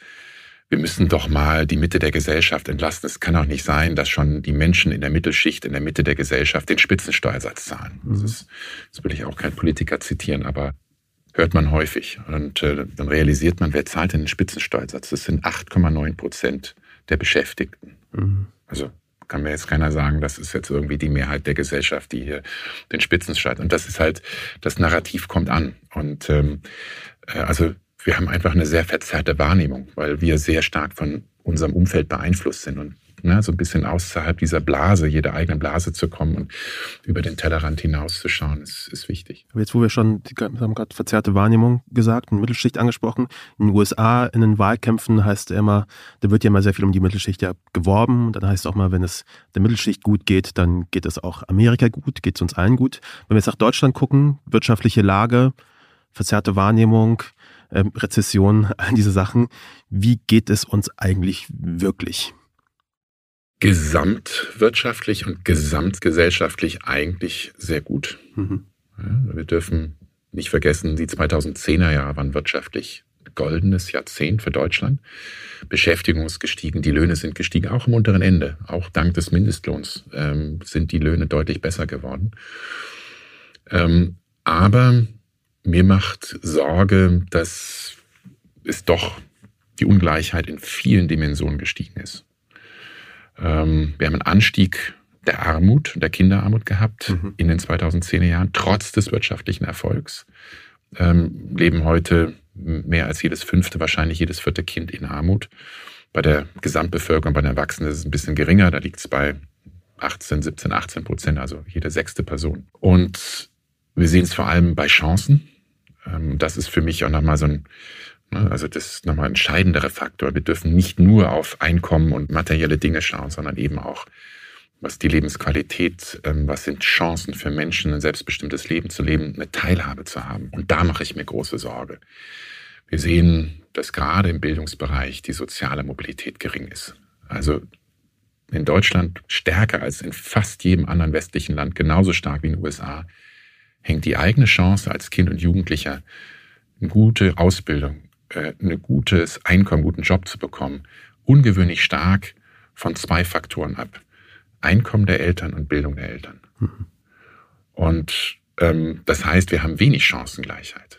Wir müssen doch mal die Mitte der Gesellschaft entlasten. Es kann auch nicht sein, dass schon die Menschen in der Mittelschicht, in der Mitte der Gesellschaft den Spitzensteuersatz zahlen. Das, mhm. ist, das will ich auch kein Politiker zitieren, aber hört man häufig. Und äh, dann realisiert man, wer zahlt denn den Spitzensteuersatz? Das sind 8,9 Prozent der Beschäftigten. Mhm. Also kann mir jetzt keiner sagen, das ist jetzt irgendwie die Mehrheit der Gesellschaft, die hier den Spitzensteuersatz. Und das ist halt, das Narrativ kommt an. Und ähm, äh, also wir haben einfach eine sehr verzerrte Wahrnehmung, weil wir sehr stark von unserem Umfeld beeinflusst sind. Und ne, so ein bisschen außerhalb dieser Blase, jeder eigenen Blase zu kommen und über den Tellerrand hinauszuschauen, ist, ist wichtig. Aber jetzt, wo wir schon, wir haben gerade verzerrte Wahrnehmung gesagt, eine Mittelschicht angesprochen. In den USA, in den Wahlkämpfen heißt immer, da wird ja immer sehr viel um die Mittelschicht ja geworben. Dann heißt es auch mal, wenn es der Mittelschicht gut geht, dann geht es auch Amerika gut, geht es uns allen gut. Wenn wir jetzt nach Deutschland gucken, wirtschaftliche Lage, verzerrte Wahrnehmung, ähm, Rezession, <laughs> all diese Sachen. Wie geht es uns eigentlich wirklich? Gesamtwirtschaftlich und gesamtgesellschaftlich eigentlich sehr gut. Mhm. Ja, wir dürfen nicht vergessen, die 2010er Jahre waren wirtschaftlich goldenes Jahrzehnt für Deutschland. Beschäftigung ist gestiegen, die Löhne sind gestiegen, auch am unteren Ende. Auch dank des Mindestlohns ähm, sind die Löhne deutlich besser geworden. Ähm, aber mir macht Sorge, dass es doch die Ungleichheit in vielen Dimensionen gestiegen ist. Ähm, wir haben einen Anstieg der Armut, der Kinderarmut gehabt mhm. in den 2010er Jahren, trotz des wirtschaftlichen Erfolgs. Ähm, leben heute mehr als jedes fünfte, wahrscheinlich jedes vierte Kind in Armut. Bei der Gesamtbevölkerung, bei den Erwachsenen ist es ein bisschen geringer, da liegt es bei 18, 17, 18 Prozent, also jede sechste Person. Und wir sehen es vor allem bei Chancen. Ähm, das ist für mich auch nochmal so ein? Also das ist nochmal ein entscheidender Faktor. Wir dürfen nicht nur auf Einkommen und materielle Dinge schauen, sondern eben auch, was die Lebensqualität, ähm, was sind Chancen für Menschen, ein selbstbestimmtes Leben zu leben, eine Teilhabe zu haben. Und da mache ich mir große Sorge. Wir sehen, dass gerade im Bildungsbereich die soziale Mobilität gering ist. Also in Deutschland stärker als in fast jedem anderen westlichen Land, genauso stark wie in den USA, hängt die eigene Chance als Kind und Jugendlicher, eine gute Ausbildung, äh, ein gutes Einkommen, guten Job zu bekommen, ungewöhnlich stark von zwei Faktoren ab. Einkommen der Eltern und Bildung der Eltern. Mhm. Und ähm, das heißt, wir haben wenig Chancengleichheit.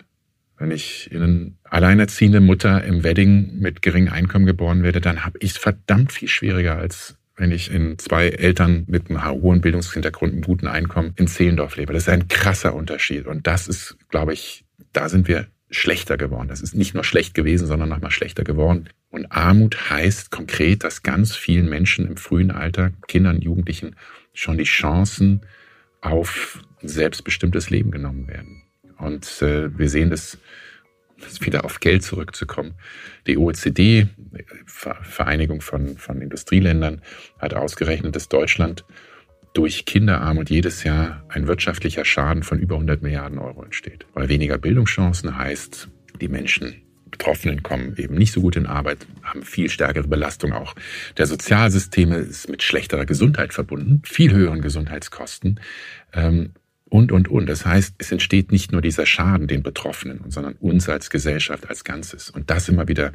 Wenn ich in eine alleinerziehende Mutter im Wedding mit geringem Einkommen geboren werde, dann habe ich es verdammt viel schwieriger, als wenn ich in zwei Eltern mit einem hohen Bildungshintergrund, einem guten Einkommen in Zehlendorf lebe. Das ist ein krasser Unterschied. Und das ist, glaube ich, da sind wir schlechter geworden. Das ist nicht nur schlecht gewesen, sondern nochmal schlechter geworden. Und Armut heißt konkret, dass ganz vielen Menschen im frühen Alter, Kindern, Jugendlichen, schon die Chancen auf selbstbestimmtes Leben genommen werden. Und äh, wir sehen das, das wieder auf Geld zurückzukommen. Die OECD, Vereinigung von, von Industrieländern, hat ausgerechnet, dass Deutschland durch Kinderarmut jedes Jahr ein wirtschaftlicher Schaden von über 100 Milliarden Euro entsteht. Weil weniger Bildungschancen heißt, die Menschen Betroffenen kommen eben nicht so gut in Arbeit, haben viel stärkere Belastung auch der Sozialsysteme, ist mit schlechterer Gesundheit verbunden, viel höheren Gesundheitskosten. Ähm, und, und, und. Das heißt, es entsteht nicht nur dieser Schaden den Betroffenen, sondern uns als Gesellschaft als Ganzes. Und das immer wieder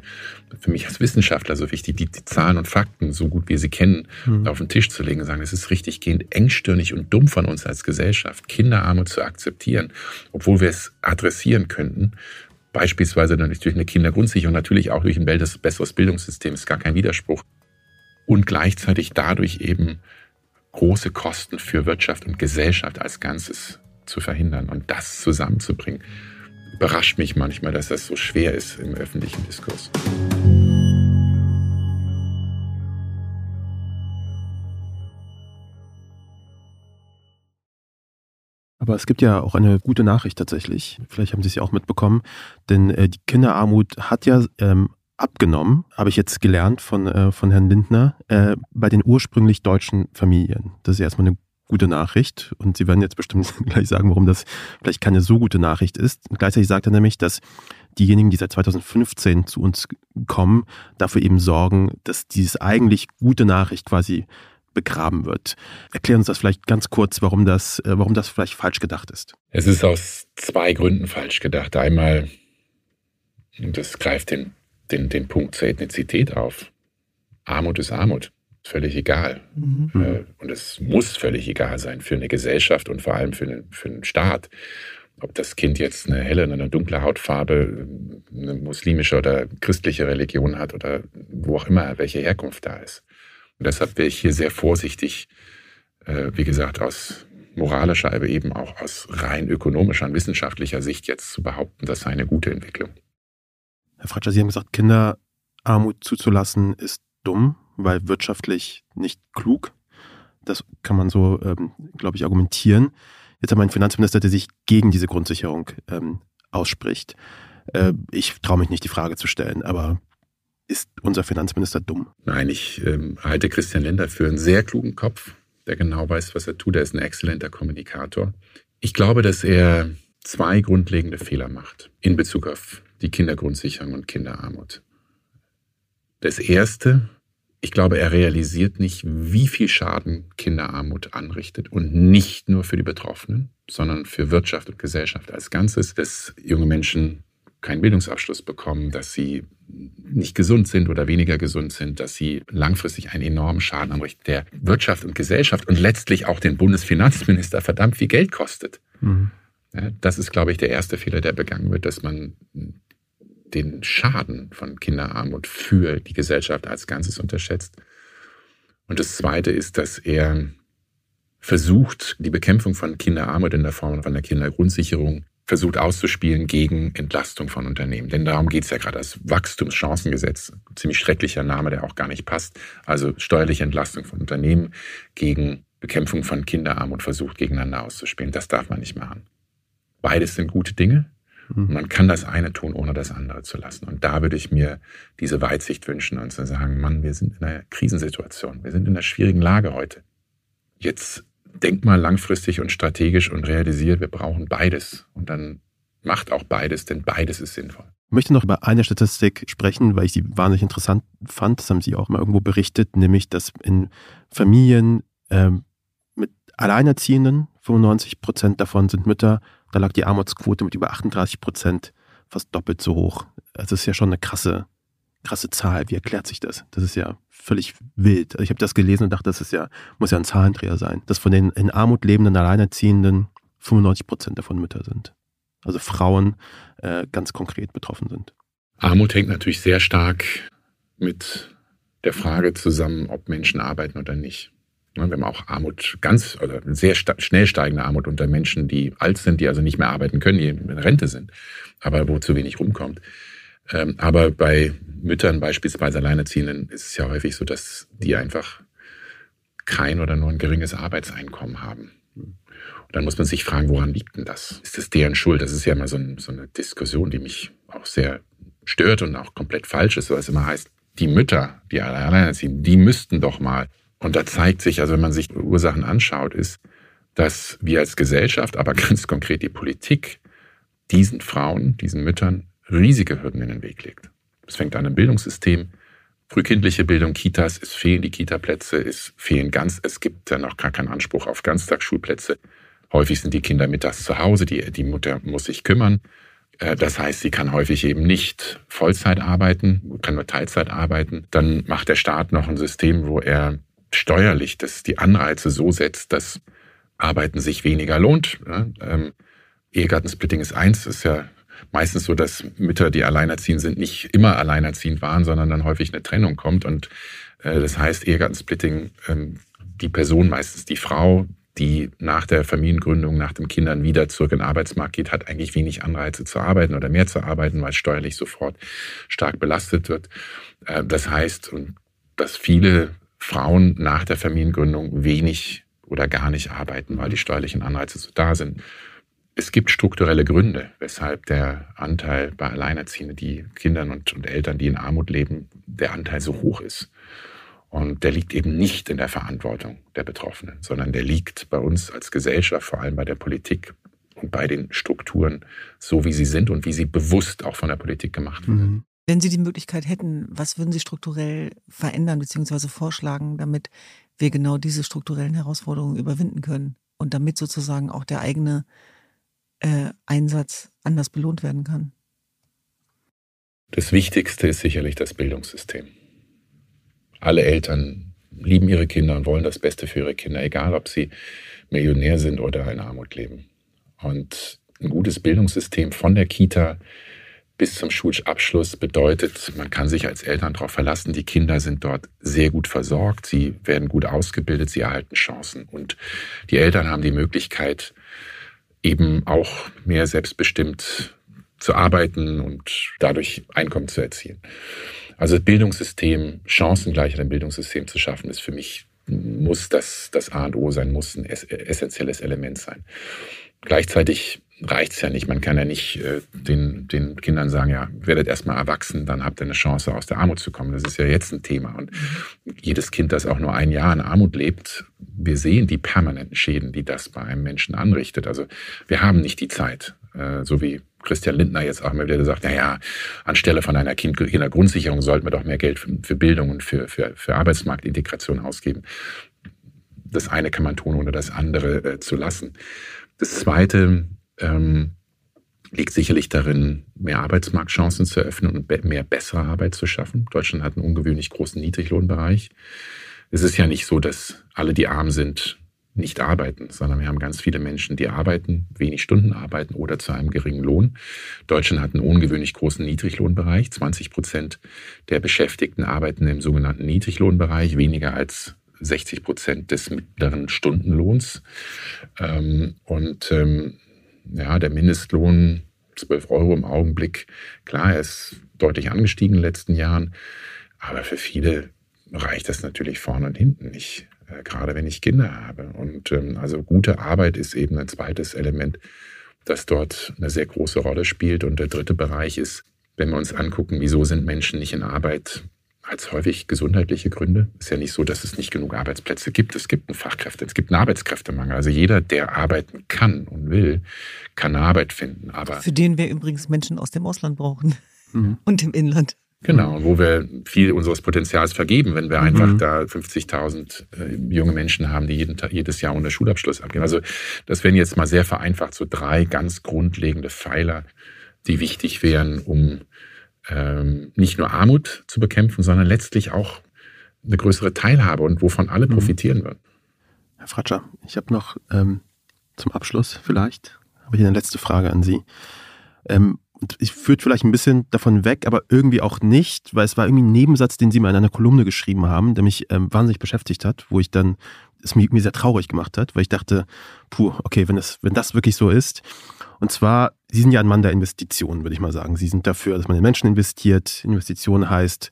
für mich als Wissenschaftler so wichtig, die, die Zahlen und Fakten, so gut wir sie kennen, mhm. auf den Tisch zu legen und sagen, es ist richtig gehend engstirnig und dumm von uns als Gesellschaft, Kinderarmut zu akzeptieren, obwohl wir es adressieren könnten. Beispielsweise durch eine Kindergrundsicherung, natürlich auch durch ein besseres Bildungssystem, ist gar kein Widerspruch. Und gleichzeitig dadurch eben große Kosten für Wirtschaft und Gesellschaft als Ganzes zu verhindern und das zusammenzubringen. Überrascht mich manchmal, dass das so schwer ist im öffentlichen Diskurs. Aber es gibt ja auch eine gute Nachricht tatsächlich. Vielleicht haben Sie es ja auch mitbekommen, denn äh, die Kinderarmut hat ja ähm, abgenommen, habe ich jetzt gelernt von, äh, von Herrn Lindner, äh, bei den ursprünglich deutschen Familien. Das ist erstmal eine gute Nachricht und Sie werden jetzt bestimmt <laughs> gleich sagen, warum das vielleicht keine so gute Nachricht ist. Und gleichzeitig sagt er nämlich, dass diejenigen, die seit 2015 zu uns kommen, dafür eben sorgen, dass diese eigentlich gute Nachricht quasi begraben wird. Erklären uns das vielleicht ganz kurz, warum das, äh, warum das vielleicht falsch gedacht ist. Es ist aus zwei Gründen falsch gedacht. Einmal, das greift den den, den Punkt zur Ethnizität auf. Armut ist Armut. Völlig egal. Mhm. Äh, und es muss völlig egal sein für eine Gesellschaft und vor allem für einen, für einen Staat. Ob das Kind jetzt eine helle oder eine dunkle Hautfarbe, eine muslimische oder christliche Religion hat oder wo auch immer, welche Herkunft da ist. Und deshalb wäre ich hier sehr vorsichtig, äh, wie gesagt, aus moralischer, aber eben auch aus rein ökonomischer und wissenschaftlicher Sicht jetzt zu behaupten, das sei eine gute Entwicklung. Herr Fratscher, Sie haben gesagt, Kinderarmut zuzulassen ist dumm, weil wirtschaftlich nicht klug. Das kann man so, ähm, glaube ich, argumentieren. Jetzt haben wir einen Finanzminister, der sich gegen diese Grundsicherung ähm, ausspricht. Äh, ich traue mich nicht, die Frage zu stellen, aber ist unser Finanzminister dumm? Nein, ich ähm, halte Christian Lindner für einen sehr klugen Kopf, der genau weiß, was er tut. Er ist ein exzellenter Kommunikator. Ich glaube, dass er zwei grundlegende Fehler macht in Bezug auf die Kindergrundsicherung und Kinderarmut. Das Erste, ich glaube, er realisiert nicht, wie viel Schaden Kinderarmut anrichtet und nicht nur für die Betroffenen, sondern für Wirtschaft und Gesellschaft als Ganzes, dass junge Menschen keinen Bildungsabschluss bekommen, dass sie nicht gesund sind oder weniger gesund sind, dass sie langfristig einen enormen Schaden anrichten, der Wirtschaft und Gesellschaft und letztlich auch den Bundesfinanzminister verdammt viel Geld kostet. Mhm. Das ist, glaube ich, der erste Fehler, der begangen wird, dass man den Schaden von Kinderarmut für die Gesellschaft als Ganzes unterschätzt. Und das Zweite ist, dass er versucht, die Bekämpfung von Kinderarmut in der Form von der Kindergrundsicherung versucht auszuspielen gegen Entlastung von Unternehmen. Denn darum geht es ja gerade. Das Wachstumschancengesetz, ziemlich schrecklicher Name, der auch gar nicht passt. Also steuerliche Entlastung von Unternehmen gegen Bekämpfung von Kinderarmut versucht gegeneinander auszuspielen. Das darf man nicht machen. Beides sind gute Dinge. Mhm. Man kann das eine tun, ohne das andere zu lassen. Und da würde ich mir diese Weitsicht wünschen und zu sagen, Mann, wir sind in einer Krisensituation. Wir sind in einer schwierigen Lage heute. Jetzt denkt mal langfristig und strategisch und realisiert, wir brauchen beides. Und dann macht auch beides, denn beides ist sinnvoll. Ich möchte noch über eine Statistik sprechen, weil ich sie wahnsinnig interessant fand. Das haben Sie auch mal irgendwo berichtet, nämlich, dass in Familien äh, mit Alleinerziehenden, 95 Prozent davon sind Mütter, da lag die Armutsquote mit über 38 Prozent fast doppelt so hoch. Also das ist ja schon eine krasse, krasse Zahl. Wie erklärt sich das? Das ist ja völlig wild. Also ich habe das gelesen und dachte, das ist ja, muss ja ein Zahlendreher sein. Dass von den in Armut lebenden Alleinerziehenden 95 Prozent davon Mütter sind. Also Frauen äh, ganz konkret betroffen sind. Armut hängt natürlich sehr stark mit der Frage zusammen, ob Menschen arbeiten oder nicht. Wir haben auch Armut ganz oder sehr schnell steigende Armut unter Menschen, die alt sind, die also nicht mehr arbeiten können, die in Rente sind, aber wo zu wenig rumkommt. Ähm, aber bei Müttern beispielsweise Alleinerziehenden ist es ja häufig so, dass die einfach kein oder nur ein geringes Arbeitseinkommen haben. Und dann muss man sich fragen, woran liegt denn das? Ist das deren Schuld? Das ist ja immer so, ein, so eine Diskussion, die mich auch sehr stört und auch komplett falsch ist, weil es immer heißt, die Mütter, die alleinerziehen, die müssten doch mal und da zeigt sich, also wenn man sich Ursachen anschaut, ist, dass wir als Gesellschaft, aber <laughs> ganz konkret die Politik, diesen Frauen, diesen Müttern riesige Hürden in den Weg legt. Es fängt an im Bildungssystem, frühkindliche Bildung, Kitas, es fehlen die Kitaplätze, es fehlen ganz, es gibt dann noch gar keinen Anspruch auf Ganztagsschulplätze. Häufig sind die Kinder mittags zu Hause, die, die Mutter muss sich kümmern. Äh, das heißt, sie kann häufig eben nicht Vollzeit arbeiten, kann nur Teilzeit arbeiten. Dann macht der Staat noch ein System, wo er steuerlich das die Anreize so setzt, dass Arbeiten sich weniger lohnt. Ähm, Ehegattensplitting ist eins, ist ja meistens so, dass Mütter, die alleinerziehend sind, nicht immer alleinerziehend waren, sondern dann häufig eine Trennung kommt. Und äh, das heißt, Ehegattensplitting, ähm, die Person, meistens die Frau, die nach der Familiengründung, nach den Kindern wieder zurück in den Arbeitsmarkt geht, hat eigentlich wenig Anreize zu arbeiten oder mehr zu arbeiten, weil steuerlich sofort stark belastet wird. Äh, das heißt, dass viele Frauen nach der Familiengründung wenig oder gar nicht arbeiten, weil die steuerlichen Anreize so da sind. Es gibt strukturelle Gründe, weshalb der Anteil bei Alleinerziehenden, die Kindern und, und Eltern, die in Armut leben, der Anteil so hoch ist. Und der liegt eben nicht in der Verantwortung der Betroffenen, sondern der liegt bei uns als Gesellschaft, vor allem bei der Politik und bei den Strukturen, so wie sie sind und wie sie bewusst auch von der Politik gemacht werden. Wenn Sie die Möglichkeit hätten, was würden Sie strukturell verändern bzw. vorschlagen, damit wir genau diese strukturellen Herausforderungen überwinden können und damit sozusagen auch der eigene äh, Einsatz anders belohnt werden kann? Das Wichtigste ist sicherlich das Bildungssystem. Alle Eltern lieben ihre Kinder und wollen das Beste für ihre Kinder, egal ob sie Millionär sind oder in Armut leben. Und ein gutes Bildungssystem von der Kita bis zum Schulabschluss bedeutet, man kann sich als Eltern darauf verlassen, die Kinder sind dort sehr gut versorgt, sie werden gut ausgebildet, sie erhalten Chancen und die Eltern haben die Möglichkeit, eben auch mehr selbstbestimmt zu arbeiten und dadurch Einkommen zu erzielen. Also Bildungssystem, Chancengleichheit im Bildungssystem zu schaffen, ist für mich, muss das, das A und O sein, muss ein essentielles Element sein. Gleichzeitig reicht es ja nicht. Man kann ja nicht äh, den, den Kindern sagen, ja, werdet erstmal erwachsen, dann habt ihr eine Chance, aus der Armut zu kommen. Das ist ja jetzt ein Thema. Und jedes Kind, das auch nur ein Jahr in Armut lebt, wir sehen die permanenten Schäden, die das bei einem Menschen anrichtet. Also wir haben nicht die Zeit, äh, so wie Christian Lindner jetzt auch immer wieder gesagt, na ja, anstelle von einer Kindergrundsicherung sollten wir doch mehr Geld für, für Bildung und für, für, für Arbeitsmarktintegration ausgeben. Das eine kann man tun, ohne das andere äh, zu lassen. Das zweite, ähm, liegt sicherlich darin, mehr Arbeitsmarktchancen zu eröffnen und mehr bessere Arbeit zu schaffen. Deutschland hat einen ungewöhnlich großen Niedriglohnbereich. Es ist ja nicht so, dass alle, die arm sind, nicht arbeiten, sondern wir haben ganz viele Menschen, die arbeiten, wenig Stunden arbeiten oder zu einem geringen Lohn. Deutschland hat einen ungewöhnlich großen Niedriglohnbereich. 20 Prozent der Beschäftigten arbeiten im sogenannten Niedriglohnbereich, weniger als 60 Prozent des mittleren Stundenlohns. Ähm, und ähm, ja, der Mindestlohn 12 Euro im Augenblick, klar, er ist deutlich angestiegen in den letzten Jahren, aber für viele reicht das natürlich vorne und hinten nicht, äh, gerade wenn ich Kinder habe. Und ähm, also gute Arbeit ist eben ein zweites Element, das dort eine sehr große Rolle spielt. Und der dritte Bereich ist, wenn wir uns angucken, wieso sind Menschen nicht in Arbeit, als häufig gesundheitliche Gründe. Es ist ja nicht so, dass es nicht genug Arbeitsplätze gibt. Es gibt einen Fachkräfte, es gibt einen Arbeitskräftemangel. Also jeder, der arbeiten kann und will, kann eine Arbeit finden. Aber Für den wir übrigens Menschen aus dem Ausland brauchen mhm. und im Inland. Genau, wo wir viel unseres Potenzials vergeben, wenn wir mhm. einfach da 50.000 äh, junge Menschen haben, die jeden, jedes Jahr ohne Schulabschluss abgehen. Also das wären jetzt mal sehr vereinfacht so drei ganz grundlegende Pfeiler, die wichtig wären, um ähm, nicht nur Armut zu bekämpfen, sondern letztlich auch eine größere Teilhabe und wovon alle mhm. profitieren würden. Herr Fratscher, ich habe noch ähm, zum Abschluss vielleicht, habe ich eine letzte Frage an Sie. Ähm, ich führt vielleicht ein bisschen davon weg, aber irgendwie auch nicht, weil es war irgendwie ein Nebensatz, den sie mal in einer Kolumne geschrieben haben, der mich ähm, wahnsinnig beschäftigt hat, wo ich dann, es mir, mir sehr traurig gemacht hat, weil ich dachte, puh, okay, wenn das, wenn das wirklich so ist. Und zwar, Sie sind ja ein Mann der Investitionen, würde ich mal sagen. Sie sind dafür, dass man in Menschen investiert. Investition heißt,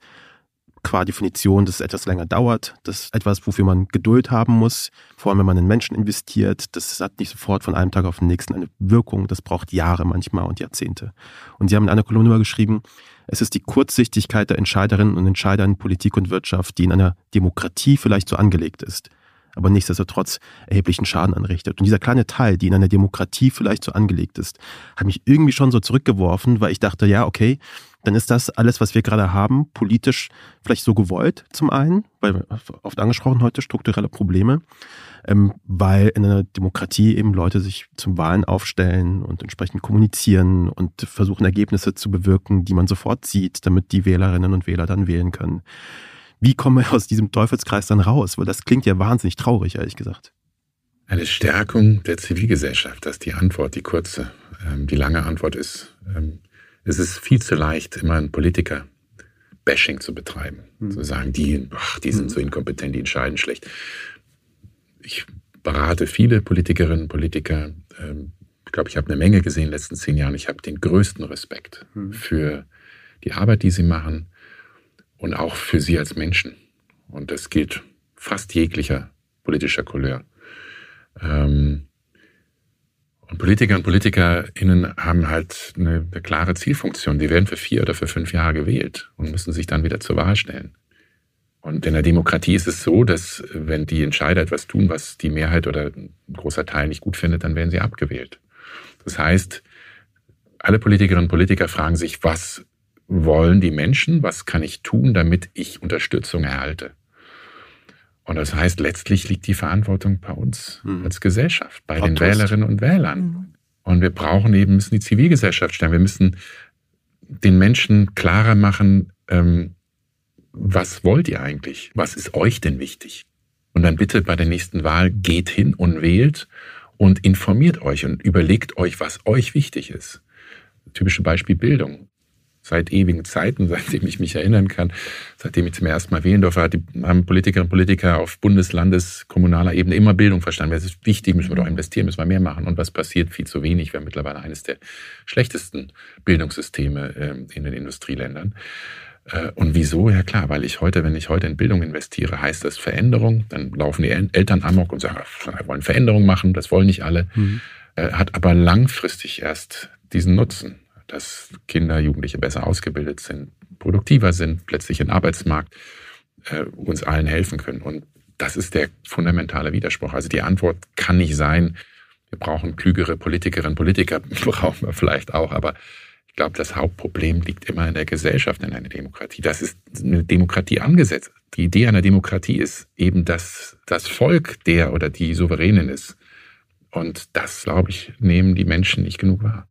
qua Definition, dass es etwas länger dauert. Das ist etwas, wofür man Geduld haben muss. Vor allem, wenn man in Menschen investiert. Das hat nicht sofort von einem Tag auf den nächsten eine Wirkung. Das braucht Jahre manchmal und Jahrzehnte. Und Sie haben in einer Kolumne geschrieben, es ist die Kurzsichtigkeit der Entscheiderinnen und Entscheider in Politik und Wirtschaft, die in einer Demokratie vielleicht so angelegt ist, aber nichtsdestotrotz erheblichen Schaden anrichtet. Und dieser kleine Teil, die in einer Demokratie vielleicht so angelegt ist, hat mich irgendwie schon so zurückgeworfen, weil ich dachte, ja, okay, dann ist das alles, was wir gerade haben, politisch vielleicht so gewollt, zum einen, weil oft angesprochen heute strukturelle Probleme, ähm, weil in einer Demokratie eben Leute sich zum Wahlen aufstellen und entsprechend kommunizieren und versuchen Ergebnisse zu bewirken, die man sofort sieht, damit die Wählerinnen und Wähler dann wählen können. Wie kommen wir aus diesem Teufelskreis dann raus? Weil das klingt ja wahnsinnig traurig, ehrlich gesagt. Eine Stärkung der Zivilgesellschaft, das ist die Antwort, die kurze. Ähm, die lange Antwort ist, ähm, es ist viel zu leicht, immer einen Politiker Bashing zu betreiben. Mhm. Zu sagen, die, ach, die sind mhm. so inkompetent, die entscheiden schlecht. Ich berate viele Politikerinnen und Politiker. Ähm, ich glaube, ich habe eine Menge gesehen in den letzten zehn Jahren. Ich habe den größten Respekt mhm. für die Arbeit, die sie machen und auch für sie als Menschen. Und das gilt fast jeglicher politischer Couleur. Ähm, und Politiker und PolitikerInnen haben halt eine, eine, klare Zielfunktion. Die werden für vier oder für fünf Jahre gewählt und müssen sich dann wieder zur Wahl stellen. Und in der Demokratie ist es so, dass wenn die Entscheider etwas tun, was die Mehrheit oder ein großer Teil nicht gut findet, dann werden sie abgewählt. Das heißt, alle Politikerinnen und Politiker fragen sich, was wollen die Menschen? Was kann ich tun, damit ich Unterstützung erhalte? Und das heißt, letztlich liegt die Verantwortung bei uns mhm. als Gesellschaft, bei den Wählerinnen und Wählern. Mhm. Und wir brauchen eben, müssen die Zivilgesellschaft stellen. Wir müssen den Menschen klarer machen, ähm, was wollt ihr eigentlich? Was ist euch denn wichtig? Und dann bitte bei der nächsten Wahl geht hin und wählt und informiert euch und überlegt euch, was euch wichtig ist. Typische Beispiel Bildung seit ewigen Zeiten, <laughs> seitdem ich mich erinnern kann, seitdem ich zum ersten Mal wählen durfte, haben Politikerinnen und Politiker auf Bundes-, Landes-, kommunaler Ebene immer Bildung verstanden. Es ist wichtig, müssen wir doch investieren, müssen wir mehr machen. Und was passiert? Viel zu wenig. Wir haben mittlerweile eines der schlechtesten Bildungssysteme ähm, in den Industrieländern. Äh, und wieso? Ja klar, weil ich heute, wenn ich heute in Bildung investiere, heißt das Veränderung. Dann laufen die Eltern amok und sagen, wir wollen Veränderung machen, das wollen nicht alle. Mhm. Äh, hat aber langfristig erst diesen Nutzen dass Kinder, Jugendliche besser ausgebildet sind, produktiver sind, plötzlich im Arbeitsmarkt äh, uns allen helfen können. Und das ist der fundamentale Widerspruch. Also die Antwort kann nicht sein, wir brauchen klügere Politikerinnen, Politiker <laughs> brauchen wir vielleicht auch, aber ich glaube, das Hauptproblem liegt immer in der Gesellschaft, in einer Demokratie. Das ist eine Demokratie angesetzt. Die Idee einer Demokratie ist eben, dass das Volk der oder die Souveränin ist. Und das, glaube ich, nehmen die Menschen nicht genug wahr.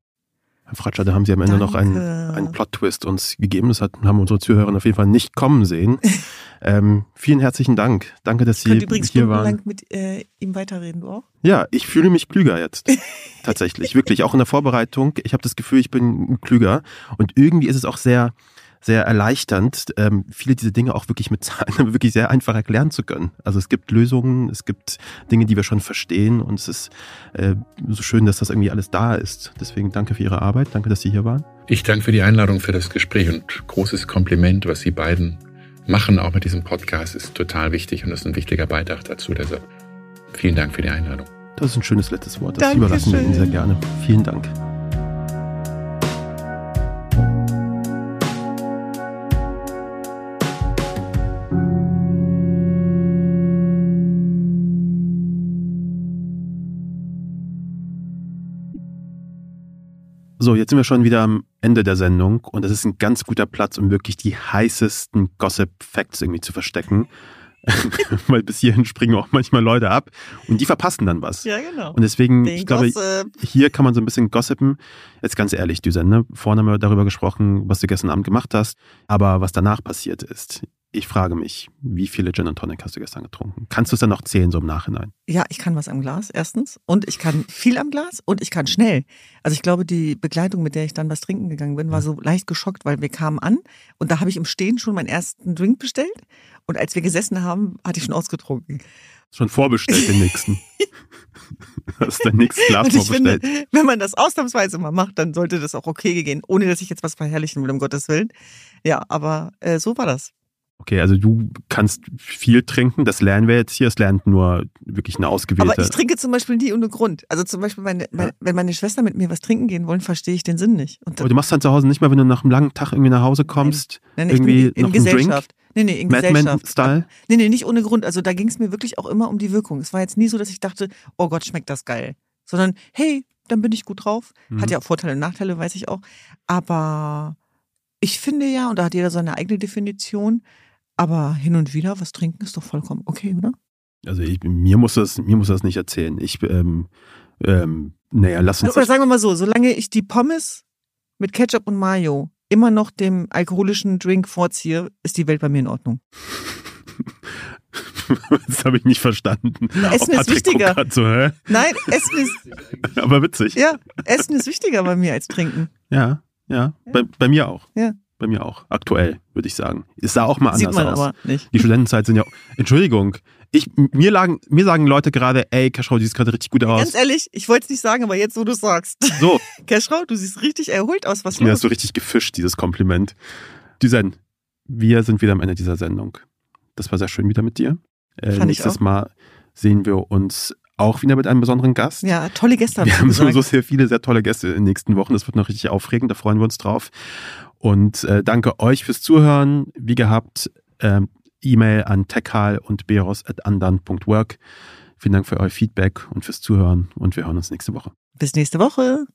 Herr Fratscher, da haben Sie am Ende Danke. noch einen, einen Plot-Twist uns gegeben. Das hat, haben unsere Zuhörer auf jeden Fall nicht kommen sehen. <laughs> ähm, vielen herzlichen Dank. Danke, dass Sie übrigens hier waren. lang mit äh, ihm weiterreden, du auch? Ja, ich fühle mich klüger jetzt. <laughs> Tatsächlich, wirklich. Auch in der Vorbereitung. Ich habe das Gefühl, ich bin klüger. Und irgendwie ist es auch sehr, sehr erleichternd, ähm, viele dieser Dinge auch wirklich mit Zahlen <laughs> wirklich sehr einfach erklären zu können. Also es gibt Lösungen, es gibt Dinge, die wir schon verstehen und es ist äh, so schön, dass das irgendwie alles da ist. Deswegen danke für Ihre Arbeit, danke, dass Sie hier waren. Ich danke für die Einladung, für das Gespräch und großes Kompliment, was Sie beiden machen, auch mit diesem Podcast, ist total wichtig und ist ein wichtiger Beitrag dazu. Deshalb vielen Dank für die Einladung. Das ist ein schönes letztes Wort. Das Dankeschön. überlassen wir Ihnen sehr gerne. Vielen Dank. So, jetzt sind wir schon wieder am Ende der Sendung und das ist ein ganz guter Platz, um wirklich die heißesten Gossip-Facts irgendwie zu verstecken. <laughs> Weil bis hierhin springen auch manchmal Leute ab und die verpassen dann was. Ja, genau. Und deswegen, Den ich glaube, Gossip. hier kann man so ein bisschen gossipen. Jetzt ganz ehrlich, Düsen, ne? Vorhin haben wir darüber gesprochen, was du gestern Abend gemacht hast, aber was danach passiert ist. Ich frage mich, wie viele Gin and Tonic hast du gestern getrunken? Kannst du es dann noch zählen, so im Nachhinein? Ja, ich kann was am Glas, erstens. Und ich kann viel am Glas und ich kann schnell. Also ich glaube, die Begleitung, mit der ich dann was trinken gegangen bin, war so leicht geschockt, weil wir kamen an und da habe ich im Stehen schon meinen ersten Drink bestellt. Und als wir gesessen haben, hatte ich schon ausgetrunken. Schon vorbestellt den nächsten. <laughs> hast dein nächstes Glas Und vorbestellt. finde, wenn man das ausnahmsweise mal macht, dann sollte das auch okay gehen, ohne dass ich jetzt was verherrlichen will, um Gottes Willen. Ja, aber äh, so war das. Okay, also du kannst viel trinken, das lernen wir jetzt hier. Es lernt nur wirklich eine ausgewählte. Aber ich trinke zum Beispiel nie ohne Grund. Also zum Beispiel, meine, meine, wenn meine Schwester mit mir was trinken gehen wollen, verstehe ich den Sinn nicht. Und Aber du machst dann zu Hause nicht mal, wenn du nach einem langen Tag irgendwie nach Hause kommst, Nein, ich irgendwie bin in noch einen Drink? Gesellschaft. Nee, nee, in Madman Gesellschaft. Nee, nee, nicht ohne Grund. Also da ging es mir wirklich auch immer um die Wirkung. Es war jetzt nie so, dass ich dachte, oh Gott, schmeckt das geil. Sondern, hey, dann bin ich gut drauf. Mhm. Hat ja auch Vorteile und Nachteile, weiß ich auch. Aber ich finde ja, und da hat jeder seine eigene Definition, aber hin und wieder was trinken ist doch vollkommen okay, oder? Also ich, mir muss das, mir muss das nicht erzählen. Ich, ähm, ähm, naja, lass uns Oder sagen wir mal so, solange ich die Pommes mit Ketchup und Mayo immer noch dem alkoholischen Drink vorziehe, ist die Welt bei mir in Ordnung. <laughs> das habe ich nicht verstanden. Essen ist wichtiger. So? Nein, Essen ist, <laughs> Aber witzig. ja, Essen ist wichtiger bei mir als Trinken. Ja, ja. Bei, bei mir auch. Ja. Bei mir auch. Aktuell, würde ich sagen. Es sah auch mal Sieht anders man aus. aber nicht. Die Studentenzeit sind ja. Entschuldigung. Ich, mir, lagen, mir sagen Leute gerade, ey, Cashrow, du siehst gerade richtig gut aus. Ganz ehrlich, ich wollte es nicht sagen, aber jetzt, wo du es sagst. So, <laughs> Keschrau, du siehst richtig erholt aus. Was mir hast du richtig gefischt, dieses Kompliment. Düsen, wir sind wieder am Ende dieser Sendung. Das war sehr schön wieder mit dir. Äh, Fand ich nächstes auch. Mal sehen wir uns auch wieder mit einem besonderen Gast. Ja, tolle Gäste Wir haben du gesagt. sowieso sehr viele, sehr tolle Gäste in den nächsten Wochen. Das wird noch richtig aufregend, da freuen wir uns drauf. Und äh, danke euch fürs Zuhören. Wie gehabt, ähm, E-Mail an techhal und beros at andan.work. Vielen Dank für euer Feedback und fürs Zuhören und wir hören uns nächste Woche. Bis nächste Woche.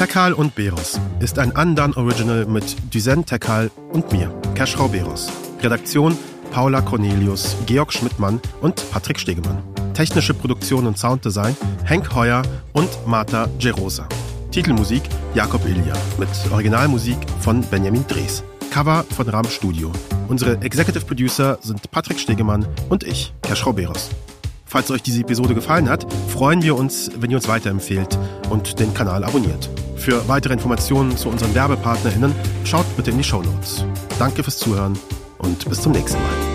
Tekal und Beros ist ein Andan Original mit Düsen Tekal und mir, Keschrau Beros. Redaktion Paula Cornelius, Georg Schmidtmann und Patrick Stegemann. Technische Produktion und Sounddesign Henk Heuer und Marta Gerosa. Titelmusik Jakob Ilja mit Originalmusik von Benjamin Drees. Cover von Ram Studio. Unsere Executive Producer sind Patrick Stegemann und ich, Keschrau Beros. Falls euch diese Episode gefallen hat, freuen wir uns, wenn ihr uns weiterempfehlt und den Kanal abonniert. Für weitere Informationen zu unseren WerbepartnerInnen schaut bitte in die Shownotes. Danke fürs Zuhören und bis zum nächsten Mal.